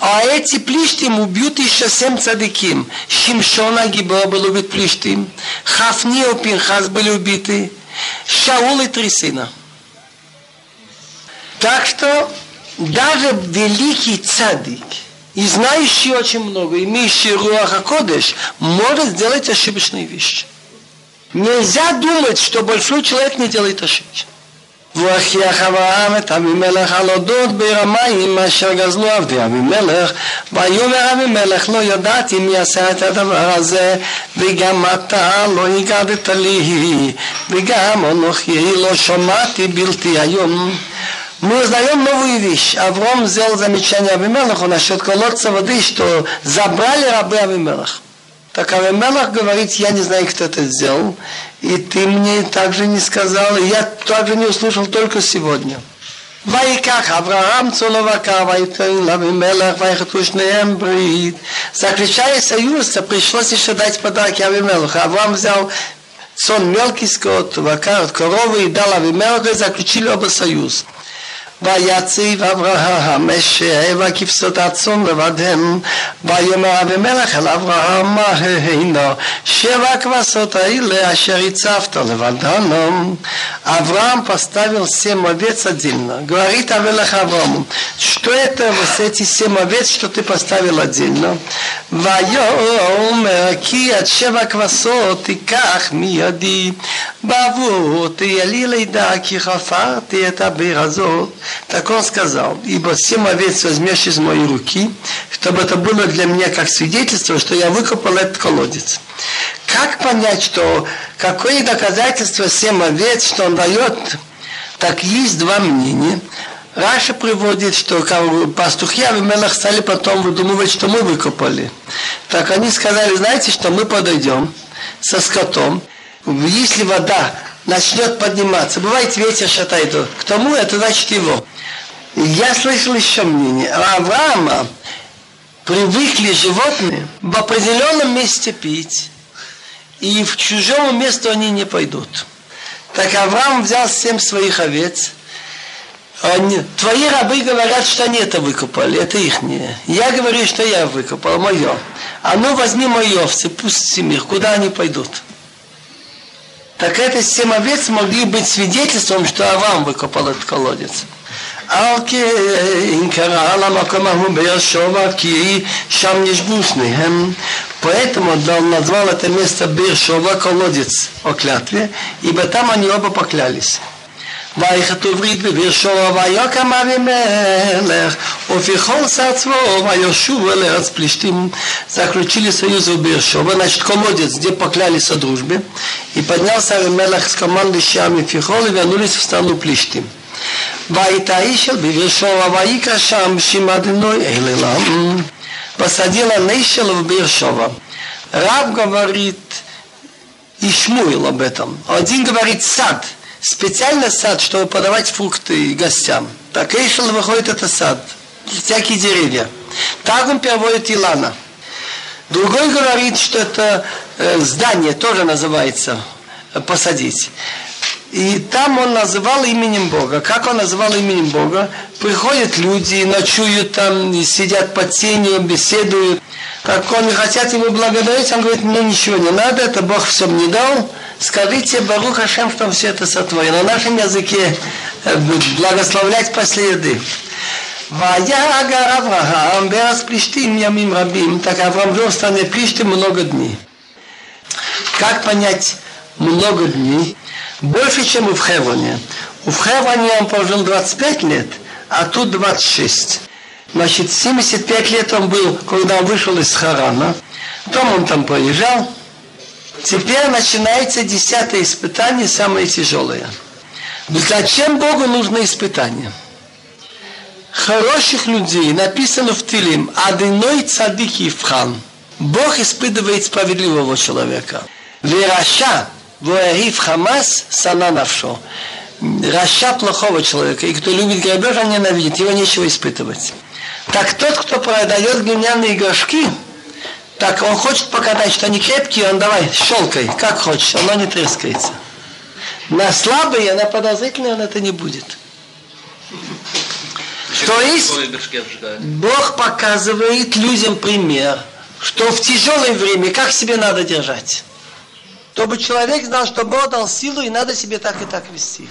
А эти плиштим убьют еще семь цадыким. Шимшона Гибо был убит плиштим. Хафнио Пинхас были убиты. Шаул и три сына. Так что даже великий цадик, и знающий очень много, имеющий Руаха Кодыш, может сделать ошибочные вещи. Нельзя думать, что большой человек не делает ошибки. והוכיח אברהם את אבימלך על אודות ביר המים אשר גזלו עבדי אבימלך ויאמר אבימלך לא ידעתי מי עשה את הדבר הזה וגם אתה לא הגדת לי וגם אנוכי לא שמעתי בלתי היום Мы узнаем новую вещь. Авром сделал замечание Авимелаху насчет колодца воды, что забрали рабы Авимелах. Так Авимелах говорит, я не знаю, кто это сделал, и ты мне также не сказал, и я также не услышал только сегодня. ויקח אברהם צולו וקר ויתן לאבימלך ויחתו שניהם ברית. Заключая союз, пришлось еще дать подарки Авимелаху. Авраам взял сон мелкий скот, вакар, коровы и дал Авимелаху и заключили оба союз. ויציב אברהם משעה וכבשות הצאן לבדם ויאמר אבימלך אל אברהם מה הנה שבע כבשות האלה אשר הצבת לבדנו Авраам поставил семь овец отдельно. Говорит Авелах Аврааму, что это вот эти семь овец, что ты поставил отдельно? ויאמר כי עד שבע כבשות תיקח מידי בעבור תהיה לי לידה כי חפרתי את הביר הזאת так он сказал, ибо семь овец возьмешь из моей руки, чтобы это было для меня как свидетельство, что я выкопал этот колодец. Как понять, что какое доказательство семь овец, что он дает? Так есть два мнения. Раша приводит, что пастухи Авимелах стали потом выдумывать, что мы выкопали. Так они сказали, знаете, что мы подойдем со скотом, если вода начнет подниматься, бывает ветер шатает, к тому это значит его. Я слышал еще мнение. Авраама привыкли животные в определенном месте пить, и в чужому месту они не пойдут. Так Авраам взял семь своих овец. Они, твои рабы говорят, что они это выкопали, это их не. Я говорю, что я выкопал, мое. А ну возьми мои овцы, пусть мир, куда они пойдут? Так это семь овец могли быть свидетельством, что Авраам выкопал этот колодец. על כן קרא למקום ההוא באר שובע כי שם נשבו שניהם. Поэтому он назвал это место Биршова колодец о клятве, ибо там они оба поклялись. ויחתו ברית בבאר שבע ויקם אבימלך ופיכול שר צבאו וישובו אל ארץ פלישתים заключили союз в Бершова, значит, колодец, где поклялись о дружбе, и поднялся Авимелах с командой Шиам и Фихол и вернулись в страну Плиштим. Ваитаишел Биршова Ваика Шам Шимадиной Эйлилам. Посадила Нейшел в Биршова. Раб говорит, и Шмуил об этом. Один говорит сад, специально сад, чтобы подавать фрукты гостям. Так Эйшел выходит это сад, всякие деревья. Так он переводит Илана. Другой говорит, что это э, здание тоже называется э, посадить. И там он называл именем Бога. Как он называл именем Бога? Приходят люди, ночуют там, сидят под тенью, беседуют. Как они хотят ему благодарить, он говорит, мне ничего не надо, это Бог все мне дал. Скажите Барух Хашем, что все это сотворено. На нашем языке э, благословлять после еды. Плештим, Ямим Рабим. Так Авраам жил в стране Плештим много дней. Как понять много дней? Больше, чем у Хевроне. У Хевроне он прожил 25 лет, а тут 26. Значит, 75 лет он был, когда он вышел из Харана. Потом он там полежал. Теперь начинается десятое испытание, самое тяжелое. Зачем Богу нужно испытание? Хороших людей написано в Тилим, Адыной цадик Ивхан. Бог испытывает справедливого человека. Вераша, воярив Хамас, сана навшо. Раша плохого человека, и кто любит грабеж, он ненавидит, его нечего испытывать. Так тот, кто продает глиняные горшки, так он хочет показать, что они крепкие, он давай, щелкай, как хочешь, оно не трескается. На слабые, на подозрительные он это не будет. То есть Бог показывает людям пример, что в тяжелое время как себе надо держать. Чтобы человек знал, что Бог дал силу и надо себе так и так вести.